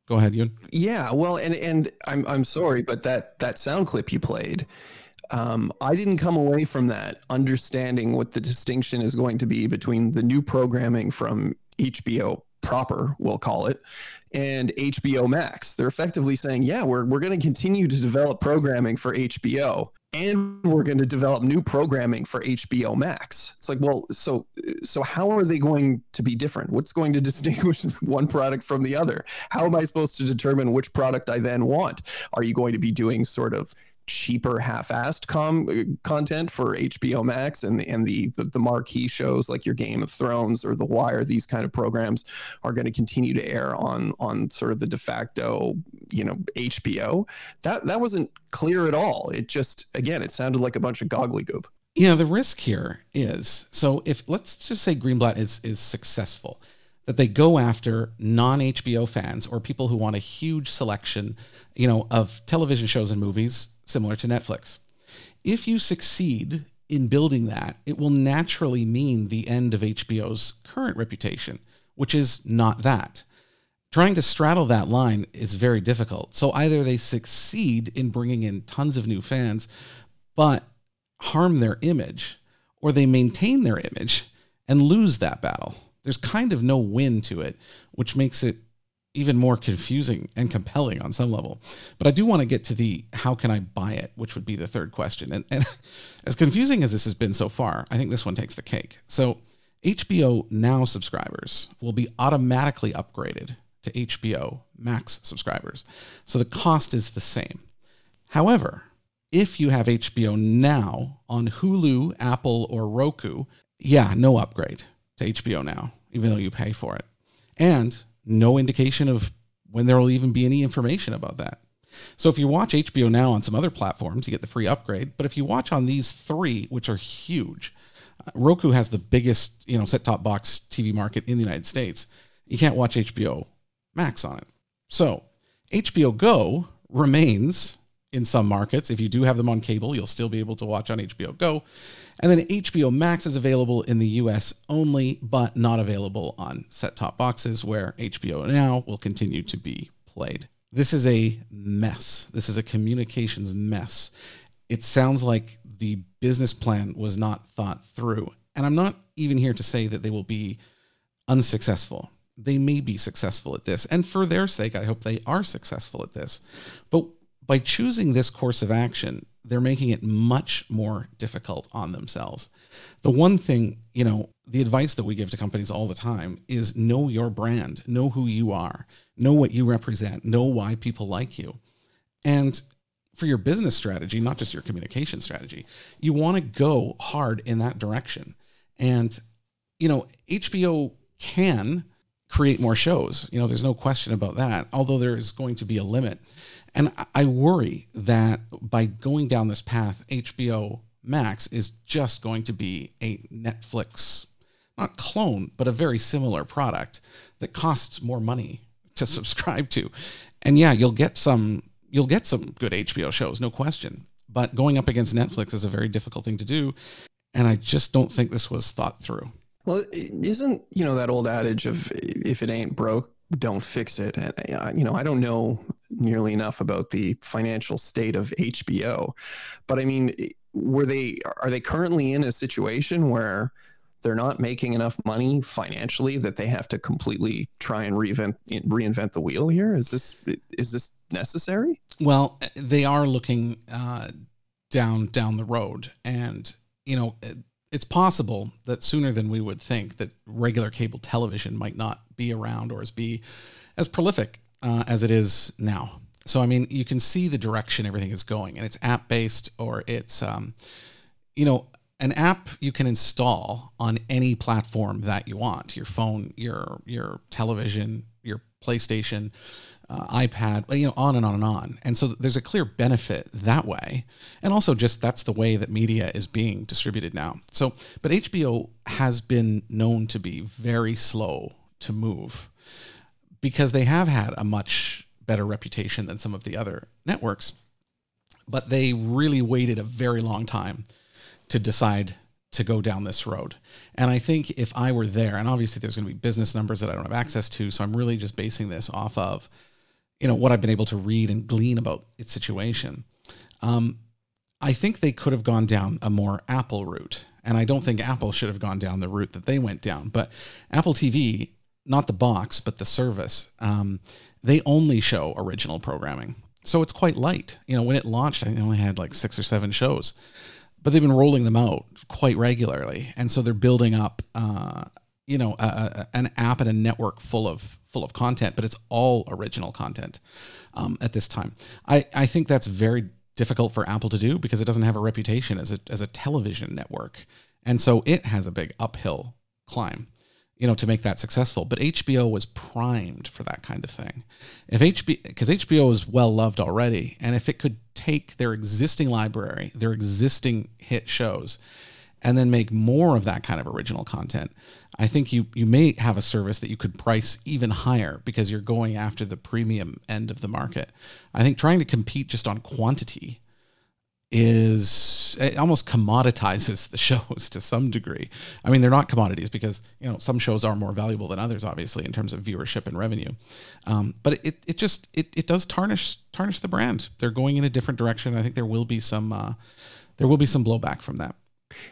Go ahead, Ewan. Yeah, well, and and I'm I'm sorry, but that that sound clip you played, um, I didn't come away from that understanding what the distinction is going to be between the new programming from HBO proper, we'll call it, and HBO Max. They're effectively saying, yeah, we're we're going to continue to develop programming for HBO and we're going to develop new programming for HBO Max. It's like, well, so so how are they going to be different? What's going to distinguish one product from the other? How am I supposed to determine which product I then want? Are you going to be doing sort of cheaper half-assed com- uh, content for HBO Max and the and the, the, the marquee shows like your Game of Thrones or The Wire. These kind of programs are going to continue to air on on sort of the de facto you know HBO. That that wasn't clear at all. It just again it sounded like a bunch of gobbledygook. Yeah, the risk here is so if let's just say Greenblatt is is successful that they go after non HBO fans or people who want a huge selection, you know, of television shows and movies similar to Netflix. If you succeed in building that, it will naturally mean the end of HBO's current reputation, which is not that. Trying to straddle that line is very difficult. So either they succeed in bringing in tons of new fans, but harm their image, or they maintain their image and lose that battle. There's kind of no win to it, which makes it even more confusing and compelling on some level. But I do want to get to the how can I buy it, which would be the third question. And, and as confusing as this has been so far, I think this one takes the cake. So HBO Now subscribers will be automatically upgraded to HBO Max subscribers. So the cost is the same. However, if you have HBO Now on Hulu, Apple, or Roku, yeah, no upgrade to HBO Now, even though you pay for it. And no indication of when there will even be any information about that. So if you watch HBO Now on some other platforms, you get the free upgrade. But if you watch on these three, which are huge, uh, Roku has the biggest, you know, set-top box TV market in the United States. You can't watch HBO Max on it. So HBO Go remains in some markets. If you do have them on cable, you'll still be able to watch on HBO Go. And then HBO Max is available in the US only, but not available on set top boxes where HBO Now will continue to be played. This is a mess. This is a communications mess. It sounds like the business plan was not thought through. And I'm not even here to say that they will be unsuccessful. They may be successful at this. And for their sake, I hope they are successful at this. But by choosing this course of action, they're making it much more difficult on themselves. The one thing, you know, the advice that we give to companies all the time is know your brand, know who you are, know what you represent, know why people like you. And for your business strategy, not just your communication strategy, you want to go hard in that direction. And, you know, HBO can create more shows. You know, there's no question about that, although there is going to be a limit. And I worry that by going down this path, HBO Max is just going to be a Netflix, not clone, but a very similar product that costs more money to mm-hmm. subscribe to. And yeah, you'll get some you'll get some good HBO shows, no question. But going up against Netflix is a very difficult thing to do, and I just don't think this was thought through. Well, isn't you know that old adage of if it ain't broke, don't fix it. And uh, you know, I don't know nearly enough about the financial state of HBO, but I mean, were they are they currently in a situation where they're not making enough money financially that they have to completely try and reinvent reinvent the wheel here? Is this is this necessary? Well, they are looking uh, down down the road, and you know it's possible that sooner than we would think that regular cable television might not be around or as be as prolific uh, as it is now. So I mean, you can see the direction everything is going, and it's app based or it's um, you know an app you can install on any platform that you want your phone your your television your playstation uh, ipad you know on and on and on. And so there's a clear benefit that way. And also just that's the way that media is being distributed now. So but hbo has been known to be very slow to move because they have had a much better reputation than some of the other networks but they really waited a very long time to decide to go down this road. And I think if I were there, and obviously there's going to be business numbers that I don't have access to, so I'm really just basing this off of, you know, what I've been able to read and glean about its situation. Um, I think they could have gone down a more Apple route, and I don't think Apple should have gone down the route that they went down. But Apple TV, not the box, but the service, um, they only show original programming, so it's quite light. You know, when it launched, I think they only had like six or seven shows but they've been rolling them out quite regularly, and so they're building up, uh, you know, a, a, an app and a network full of full of content, but it's all original content um, at this time. I I think that's very difficult for Apple to do because it doesn't have a reputation as a as a television network, and so it has a big uphill climb you know, to make that successful. But HBO was primed for that kind of thing. If HBO, because HBO is well loved already, and if it could take their existing library, their existing hit shows, and then make more of that kind of original content, I think you you may have a service that you could price even higher because you're going after the premium end of the market. I think trying to compete just on quantity is it almost commoditizes the shows to some degree. I mean, they're not commodities because you know some shows are more valuable than others, obviously in terms of viewership and revenue. Um, but it, it just it, it does tarnish tarnish the brand. They're going in a different direction. I think there will be some uh, there will be some blowback from that.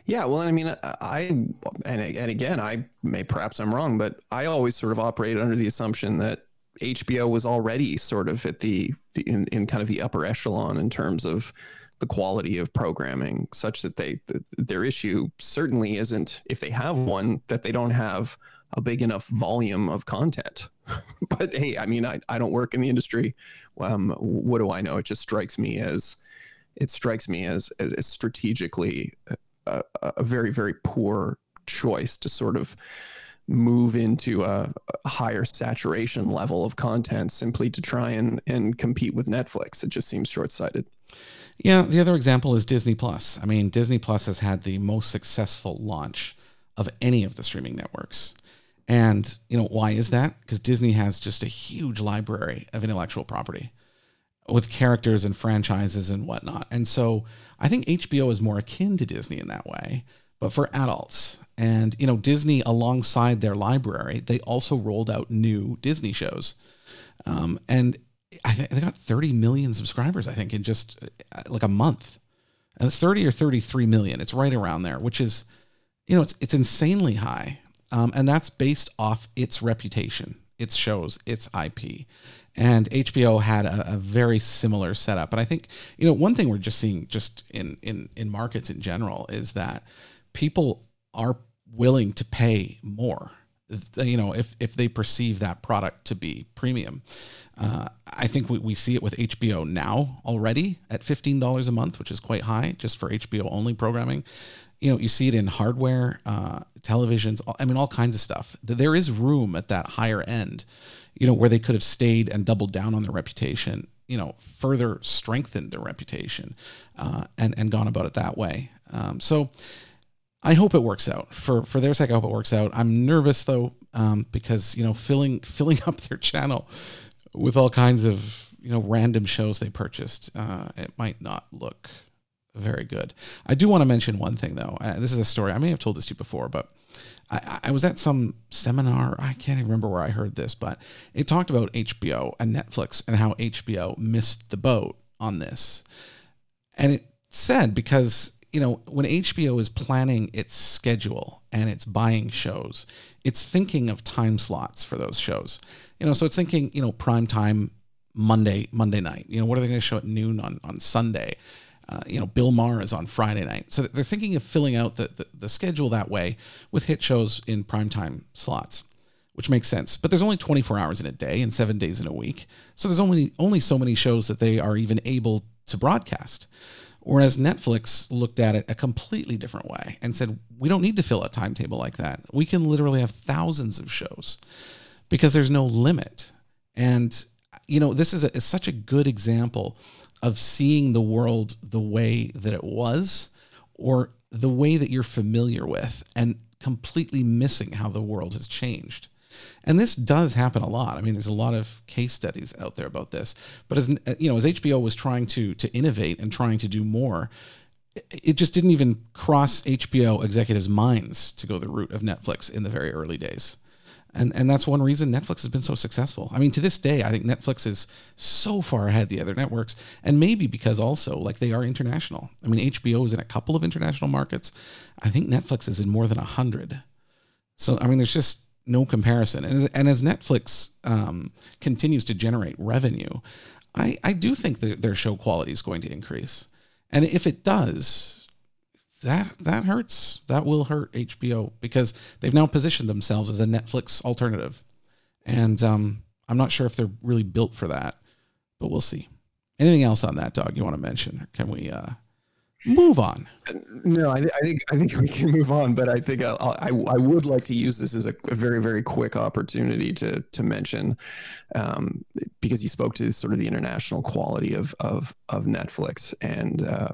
Yeah, well, I mean, I and and again, I may perhaps I'm wrong, but I always sort of operated under the assumption that HBO was already sort of at the, the in, in kind of the upper echelon in terms of the quality of programming such that they th- their issue certainly isn't if they have one that they don't have a big enough volume of content but hey i mean I, I don't work in the industry um, what do i know it just strikes me as it strikes me as, as strategically a, a, very very poor choice to sort of move into a, a, higher saturation level of content simply to try and, and compete with Netflix. It just seems short sighted. Yeah, the other example is Disney Plus. I mean, Disney Plus has had the most successful launch of any of the streaming networks. And, you know, why is that? Because Disney has just a huge library of intellectual property with characters and franchises and whatnot. And so I think HBO is more akin to Disney in that way, but for adults. And, you know, Disney, alongside their library, they also rolled out new Disney shows. Um, and I think they got 30 million subscribers, I think, in just uh, like a month. And it's 30 or 33 million. It's right around there, which is, you know, it's it's insanely high. Um, and that's based off its reputation, its shows, its IP. And HBO had a, a, very similar setup. And I think, you know, one thing we're just seeing just in in in markets in general is that people are willing to pay more you know if if they perceive that product to be premium. Uh, i think we, we see it with hbo now already at $15 a month which is quite high just for hbo only programming. You know you see it in hardware uh, televisions i mean all kinds of stuff. There is room at that higher end you know where they could have stayed and doubled down on their reputation you know further strengthened their reputation uh, and and gone about it that way. Um, so I hope it works out for for their sake. I hope it works out. I'm nervous though um, because you know filling filling up their channel with all kinds of you know random shows they purchased. Uh, it might not look very good. I do want to mention one thing though. Uh, this is a story I may have told this to you before, but I, I, was at some seminar. I can't even remember where I heard this, but it talked about HBO and Netflix and how HBO missed the boat on this. And it said because you know when HBO is planning its schedule and it's buying shows, it's thinking of time slots for those shows. You know, so it's thinking you know prime time Monday Monday night. You know, what are they going to show at noon on on Sunday? Uh, you know, Bill Maher is on Friday night. So they're thinking of filling out the, the, the schedule that way with hit shows in prime time slots, which makes sense. But there's only 24 hours in a day and seven days in a week. So there's only only so many shows that they are even able to broadcast. Whereas Netflix looked at it a completely different way and said, we don't need to fill a timetable like that. We can literally have thousands of shows because there's no limit. And, you know, this is, a, is such a good example of seeing the world the way that it was or the way that you're familiar with and completely missing how the world has changed. And this does happen a lot. I mean, there's a lot of case studies out there about this. But as uh, you know, as HBO was trying to to innovate and trying to do more, it just didn't even cross HBO executives' minds to go the route of Netflix in the very early days and and that's one reason Netflix has been so successful. I mean, to this day, I think Netflix is so far ahead the other networks, and maybe because also like they are international. I mean, HBO is in a couple of international markets. I think Netflix is in more than a hundred. So I mean, there's just no comparison. And, and as Netflix um, continues to generate revenue, I I do think that their show quality is going to increase. And if it does, that that hurts. That will hurt HBO because they've now positioned themselves as a Netflix alternative, and um, I'm not sure if they're really built for that, but we'll see. Anything else on that dog you want to mention? can we uh, move on? No, I, I, think I think we can move on, but I think I'll, i I would like to use this as a, a, very very quick opportunity to to mention um, because you spoke to sort of the international quality of of of Netflix and. Uh,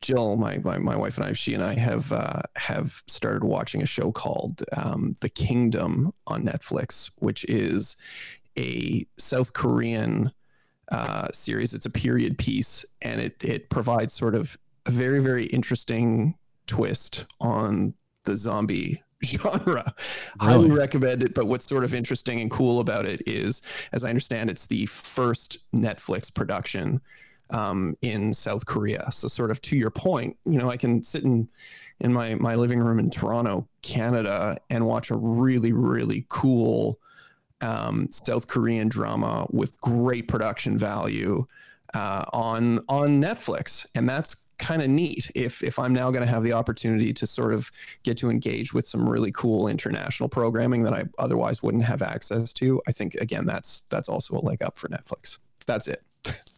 Jill, my, my, my wife and I, she and I have uh, have started watching a show called um, The Kingdom on Netflix, which is a South Korean uh, series. It's a period piece, and it it provides sort of a very very interesting twist on the zombie genre. Really? Highly recommend it. But what's sort of interesting and cool about it is, as I understand, it's the first Netflix production um, in South Korea. So, sort of to your point, you know, I can sit in in my my living room in Toronto, Canada, and watch a really really cool um, South Korean drama with great production value uh, on on Netflix, and that's kind of neat. If if I'm now going to have the opportunity to sort of get to engage with some really cool international programming that I otherwise wouldn't have access to, I think again that's that's also a leg up for Netflix. That's it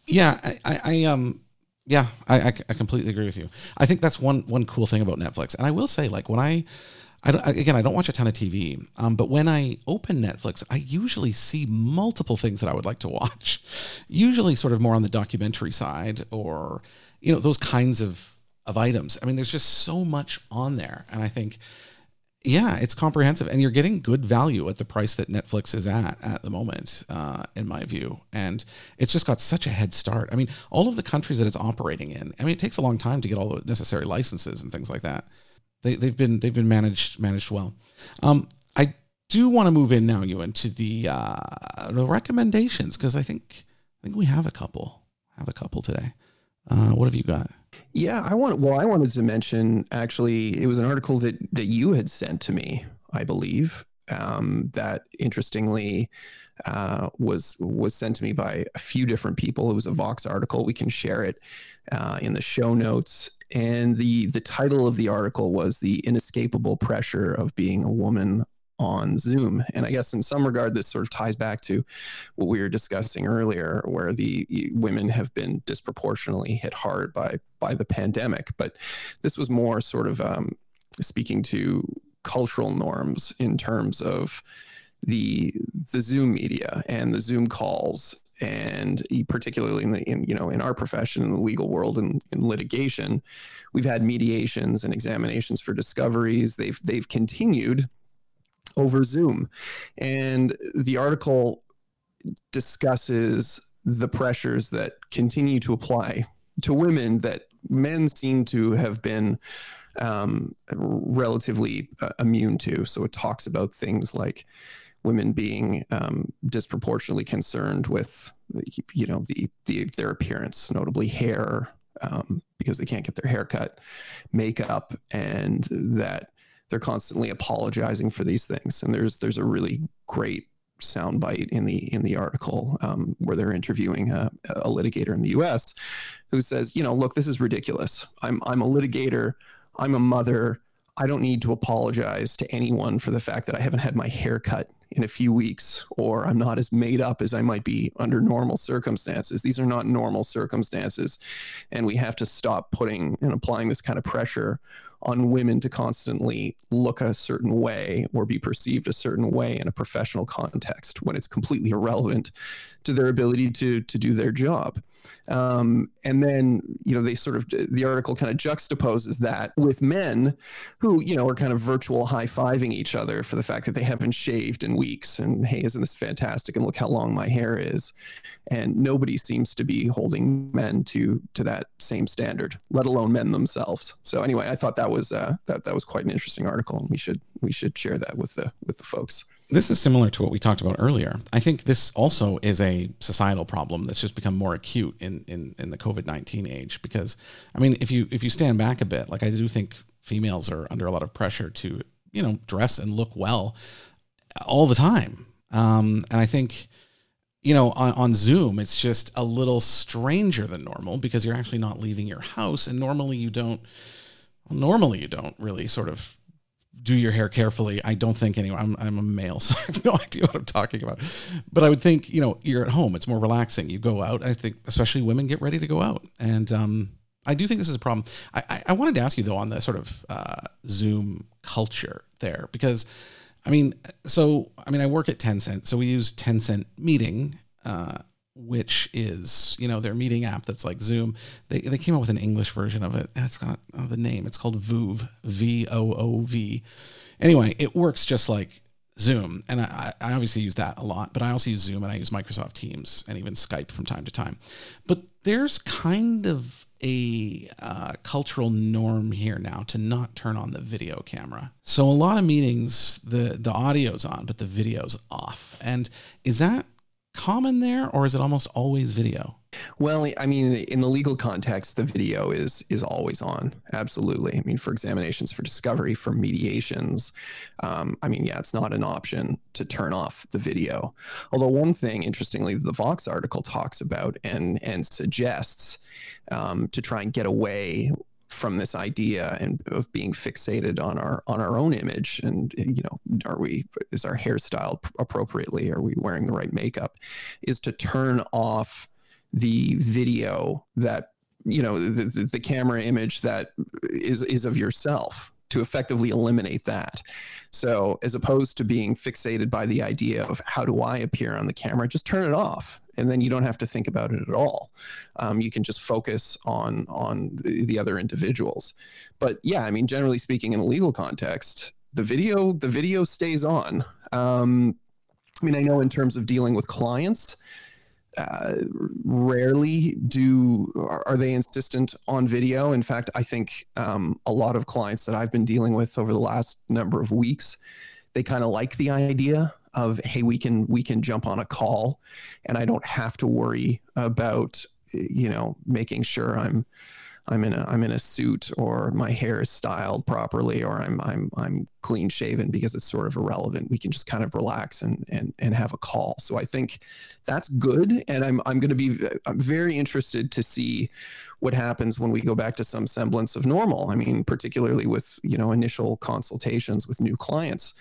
yeah, I, I, I um, yeah, I, I, I completely agree with you. I think that's one one cool thing about Netflix, and I will say, like when I I again, I don't watch a ton of TV, um, but when I open Netflix, I usually see multiple things that I would like to watch. Usually, sort of more on the documentary side, or you know, those kinds of of items. I mean, there's just so much on there, and I think yeah, it's comprehensive, and you're getting good value at the price that Netflix is at at the moment, uh, in my view. And it's just got such a head start. I mean, all of the countries that it's operating in. I mean, it takes a long time to get all the necessary licenses and things like that. They, they've been they've been managed managed well. Um, I do want to move in now, Ewan, to the uh, the recommendations because I think I think we have a couple have a couple today. Uh, what have you got? Yeah, I want. Well, I wanted to mention actually, it was an article that that you had sent to me, I believe. Um, that interestingly uh, was was sent to me by a few different people. It was a Vox article. We can share it uh, in the show notes. And the the title of the article was "The Inescapable Pressure of Being a Woman on Zoom. And I guess in some regard, this sort of ties back to what we were discussing earlier, where the women have been disproportionately hit hard by by the pandemic. But this was more sort of um, speaking to cultural norms in terms of the the Zoom media and the Zoom calls, and particularly in the in you know in our profession in the legal world and in litigation, we've had mediations and examinations for discoveries. They've they've continued over Zoom. And the article discusses the pressures that continue to apply to women that men seem to have been um, relatively uh, immune to. So it talks about things like women being um, disproportionately concerned with, you know, the, the their appearance, notably hair, um, because they can't get their hair cut, makeup, and that they're constantly apologizing for these things. And there's there's a really great soundbite in the in the article um, where they're interviewing a, a, litigator in the U.S. who says, you know, look, this is ridiculous. I'm I'm a litigator. I'm a mother. I don't need to apologize to anyone for the fact that I haven't had my hair cut in a few weeks or I'm not as made up as I might be under normal circumstances. These are not normal circumstances. And we have to stop putting and applying this kind of pressure on women to constantly look a certain way or be perceived a certain way in a professional context when it's completely irrelevant to their ability to to do their job. Um, and then you know they sort of the article kind of juxtaposes that with men who you know are kind of virtual high fiving each other for the fact that they haven't shaved in weeks and hey isn't this fantastic? And look how long my hair is. And nobody seems to be holding men to to that same standard let alone men themselves. So anyway i thought that was uh, that that was quite an interesting article and we should we should share that with the with the folks this is similar to what we talked about earlier. I think this also is a societal problem that's just become more acute in, in, in the COVID nineteen age. Because I mean, if you if you stand back a bit, like I do think females are under a lot of pressure to you know dress and look well all the time. Um, and I think you know on, on Zoom it's just a little stranger than normal because you're actually not leaving your house, and normally you don't. Well, normally you don't really sort of do your hair carefully. I don't think anyway. I'm, I'm a male, so I have no idea what I'm talking about. But I would think, you know, you're at home. It's more relaxing. You go out. I think, especially women, get ready to go out. And um, I do think this is a problem. I, I, I wanted to ask you though on the sort of uh, Zoom culture there because, I mean, so I mean, I work at Tencent, so we use Tencent Meeting. Uh, which is you know their meeting app that's like Zoom. They they came up with an English version of it. It's got oh, the name. It's called Voov. V O O V. Anyway, it works just like Zoom, and I, I obviously use that a lot. But I also use Zoom and I use Microsoft Teams and even Skype from time to time. But there's kind of a uh, cultural norm here now to not turn on the video camera. So a lot of meetings, the the audio's on, but the video's off. And is that common there, or is it almost always video? Well, I mean, in the legal context, the video is is always on. Absolutely. I mean, for examinations, for discovery, for mediations, um, I mean, yeah, it's not an option to turn off the video. Although one thing, interestingly, the Vox article talks about and and suggests um, to try and get away from this idea and of being fixated on our on our own image and you know are we is our hairstyle appropriately? Are we wearing the right makeup? Is to turn off the video that you know the, the, camera image that is is of yourself to effectively eliminate that. So, as opposed to being fixated by the idea of how do I appear on the camera, just turn it off, and then you don't have to think about it at all. Um, you can just focus on on the, the other individuals. But yeah, I mean, generally speaking, in a legal context, the video the video stays on. Um, I mean, I know in terms of dealing with clients uh, rarely do are they insistent on video. In fact, I think um, a lot of clients that I've been dealing with over the last number of weeks, they kind of like the idea of hey, we can we can jump on a call, and I don't have to worry about you know making sure I'm I'm in a I'm in a suit or my hair is styled properly or I'm I'm I'm clean shaven because it's sort of irrelevant. We can just kind of relax and and and have a call. So I think that's good and I'm I'm going to be I'm very interested to see what happens when we go back to some semblance of normal. I mean, particularly with, you know, initial consultations with new clients.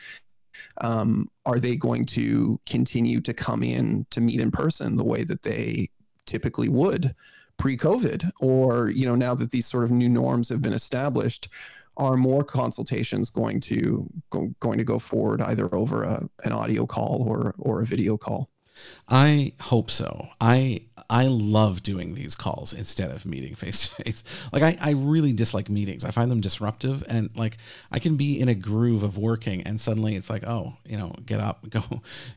Um, are they going to continue to come in to meet in person the way that they typically would? pre-COVID, or you know now that these sort of new norms have been established, are more consultations going to go, going to go forward either over a, an audio call or or a video call? I hope so. I I love doing these calls instead of meeting face to face. Like I, I really dislike meetings. I find them disruptive and like I can be in a groove of working and suddenly it's like, oh, you know, get up, go,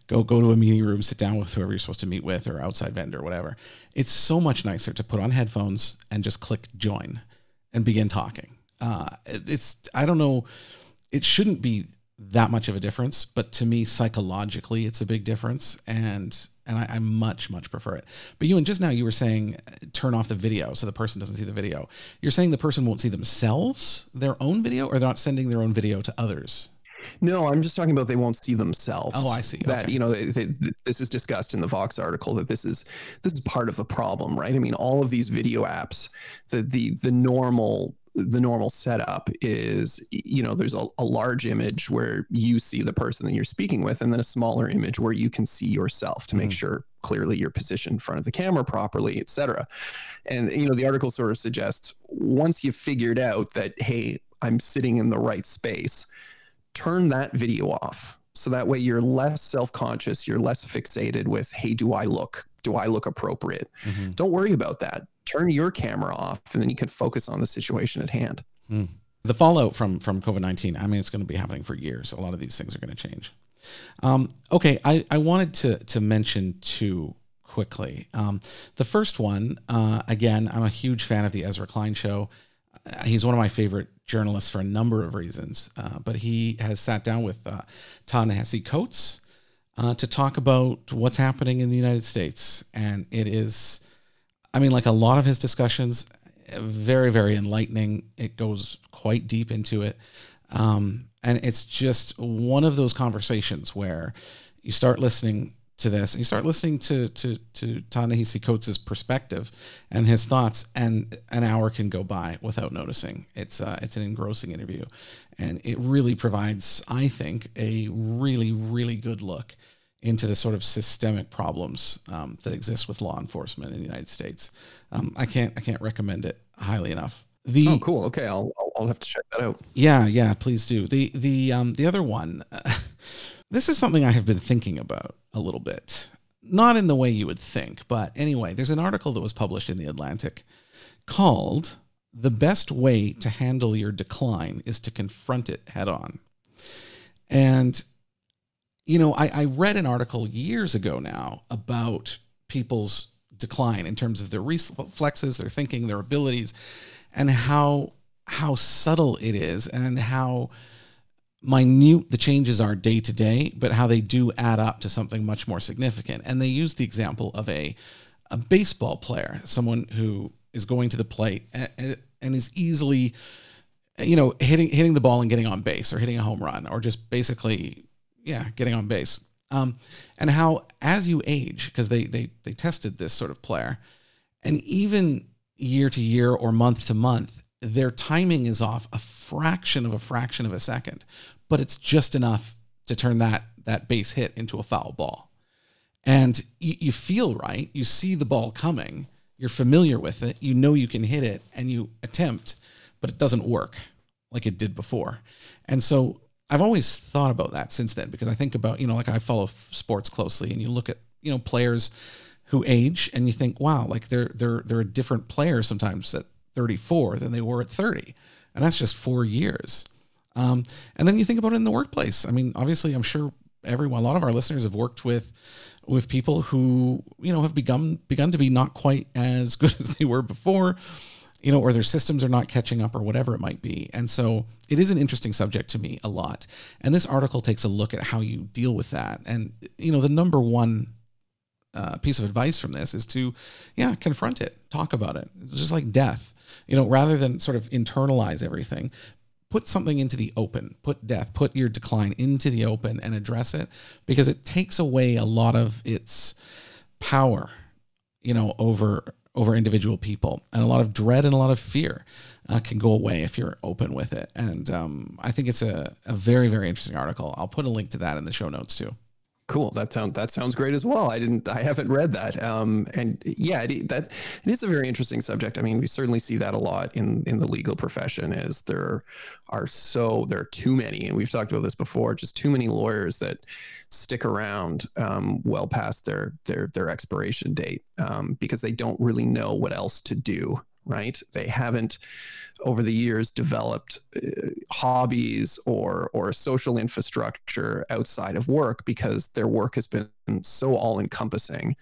go, go to a meeting room, sit down with whoever you're supposed to meet with or outside vendor, whatever. It's so much nicer to put on headphones and just click join and begin talking. Uh, it's I don't know, it shouldn't be that much of a difference, but to me psychologically it's a big difference and and I, I, much much prefer it. But you and just now you were saying uh, turn off the video so the person doesn't see the video. You're saying the person won't see themselves their own video, or they're not sending their own video to others. No, I'm just talking about they won't see themselves. Oh, I see. That okay. you know, they, they, this is discussed in the Vox article that this is this is part of the problem, right? I mean, all of these video apps, the the the normal the normal setup is you know there's a, a, large image where you see the person that you're speaking with and then a smaller image where you can see yourself to make sure clearly you're positioned in front of the camera properly etc and you know the article sort of suggests once you've figured out that hey i'm sitting in the right space turn that video off. So that way you're less self-conscious you're less fixated with hey do i look do i look appropriate? Mm-hmm. don't worry about that turn your camera off and then you can focus on the situation at hand mm. the fallout from from covid-19 i mean it's going to be happening for years a lot of these things are going to change um, okay I, I wanted to to mention two quickly um, the first one uh, again i'm a huge fan of the ezra klein show uh, he's one of my favorite journalists for a number of reasons, uh, but he has sat down with uh, Ta-Nehisi Coates uh, to talk about what's happening in the United States. And it is, I mean, like a lot of his discussions, very, very enlightening. It goes quite deep into it. Um, and it's just one of those conversations where you start listening to this and you start listening to to to Ta-Nehisi Coates' perspective and his thoughts and an hour can go by without noticing it's uh, it's an engrossing interview and it really provides I think a really really good look into the sort of systemic problems um, that exist with law enforcement in the United States. Um, I can't I can't recommend it highly enough. The, oh cool. Okay I'll, I'll have to check that out. Yeah yeah please do. The the um the other one This is something I have been thinking about a little bit. Not in the way you would think, but anyway, there's an article that was published in The Atlantic called The Best Way to Handle Your Decline is to Confront It Head On. And, you know, I, I read an article years ago now about people's decline in terms of their reflexes, their thinking, their abilities, and how how subtle it is and how minute the changes are day to day, but how they do add up to something much more significant. And they use the example of a a baseball player, someone who is going to the plate and, and is easily, you know, hitting hitting the ball and getting on base, or hitting a home run, or just basically, yeah, getting on base. Um, and how as you age, because they they they tested this sort of player, and even year to year or month to month, their timing is off a fraction of a fraction of a second, but it's just enough to turn that that base hit into a foul ball. And you, you feel right. You see the ball coming. You're familiar with it. You know you can hit it, and you attempt, but it doesn't work like it did before. And so I've always thought about that since then because I think about you know like I follow sports closely, and you look at you know players who age, and you think, wow, like they're they're they're a different player sometimes at 34 than they were at 30. And that's just four years. Um, and then you think about it in the workplace. I mean, obviously, I'm sure everyone, a lot of our listeners have worked with with people who you know have begun begun to be not quite as good as they were before you know or their systems are not catching up or whatever it might be. And so it is an interesting subject to me a lot. And this article takes a look at how you deal with that. And you know the number one uh, piece of advice from this is to yeah confront it talk about it. It's just like death you know, rather than sort of internalize everything, put something into the open, put death, put your decline into the open and address it because it takes away a lot of its power, you know, over over individual people and a lot of dread and a lot of fear uh, can go away if you're open with it. And um, I think it's a, a very, very interesting article. I'll put a link to that in the show notes too. Cool. That sounds that sounds great as well. I didn't. I haven't read that. Um, and yeah, it, that it is a very interesting subject. I mean, we certainly see that a lot in in the legal profession. Is there are so there are too many, and we've talked about this before. Just too many lawyers that stick around um, well past their their their expiration date um, because they don't really know what else to do right? They haven't over the years developed uh, hobbies or or social infrastructure outside of work because their work has been so all encompassing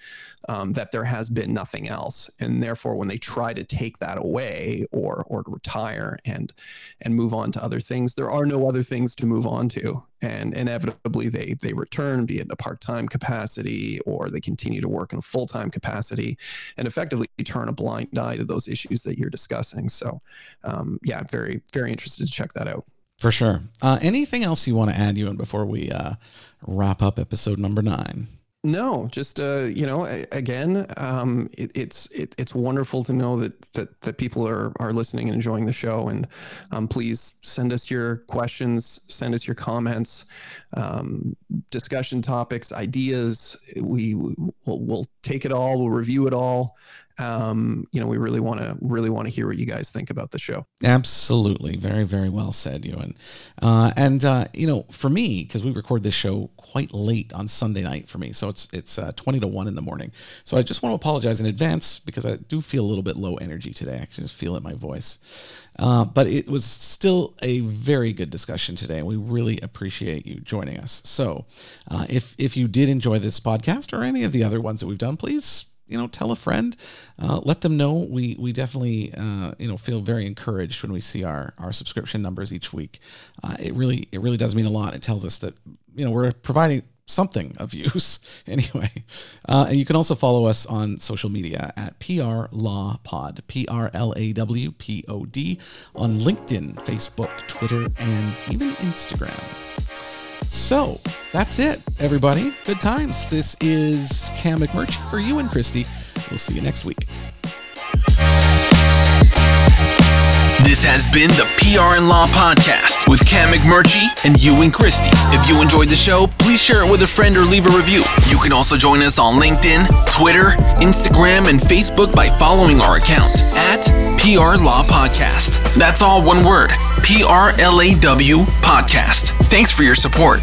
um, that there has been nothing else. And therefore when they try to take that away or or retire and and move on to other things there are no other things to move on to. And inevitably they they return be it in a part-time capacity or they continue to work in a full-time capacity and effectively turn a blind eye to those issues that you're discussing. So um, yeah very very interested to check that out for sure. Uh, anything else you want to add, Ewan, before we uh, wrap up episode number nine? No, just uh, you know, again, um, it, it's it, it's wonderful to know that that that people are are listening and enjoying the show. And um, please send us your questions, send us your comments, um, discussion topics, ideas. We will we'll take it all. We'll review it all um, you know, we really want to really want to hear what you guys think about the show. Absolutely, very very well said, Ewan. Uh, and uh, you know, for me, because we record this show quite late on Sunday night for me, so it's it's uh, twenty to one in the morning. So I just want to apologize in advance because I do feel a little bit low energy today. I can just feel it in my voice. Uh, but it was still a very good discussion today. and We really appreciate you joining us. So, uh, if if you did enjoy this podcast or any of the other ones that we've done, please you know tell a friend uh, let them know. We we definitely uh, you know feel very encouraged when we see our our subscription numbers each week. Uh, it really it really does mean a lot. It tells us that you know we're providing something of use anyway. Uh, and you can also follow us on social media at pr law pod p-r-l-a-w-p-o-d on linkedin facebook twitter and even instagram so that's it, everybody. Good times. This is Cam McMurtry for Ewan Christie. We'll see you next week. This has been the PR and Law Podcast with Cam McMurtry and Ewan Christie. If you enjoyed the show, please share it with a friend or leave a review. You can also join us on LinkedIn, Twitter, Instagram, and Facebook by following our account at PR Law Podcast. That's all one word. P R L A W Podcast. Thanks for your support.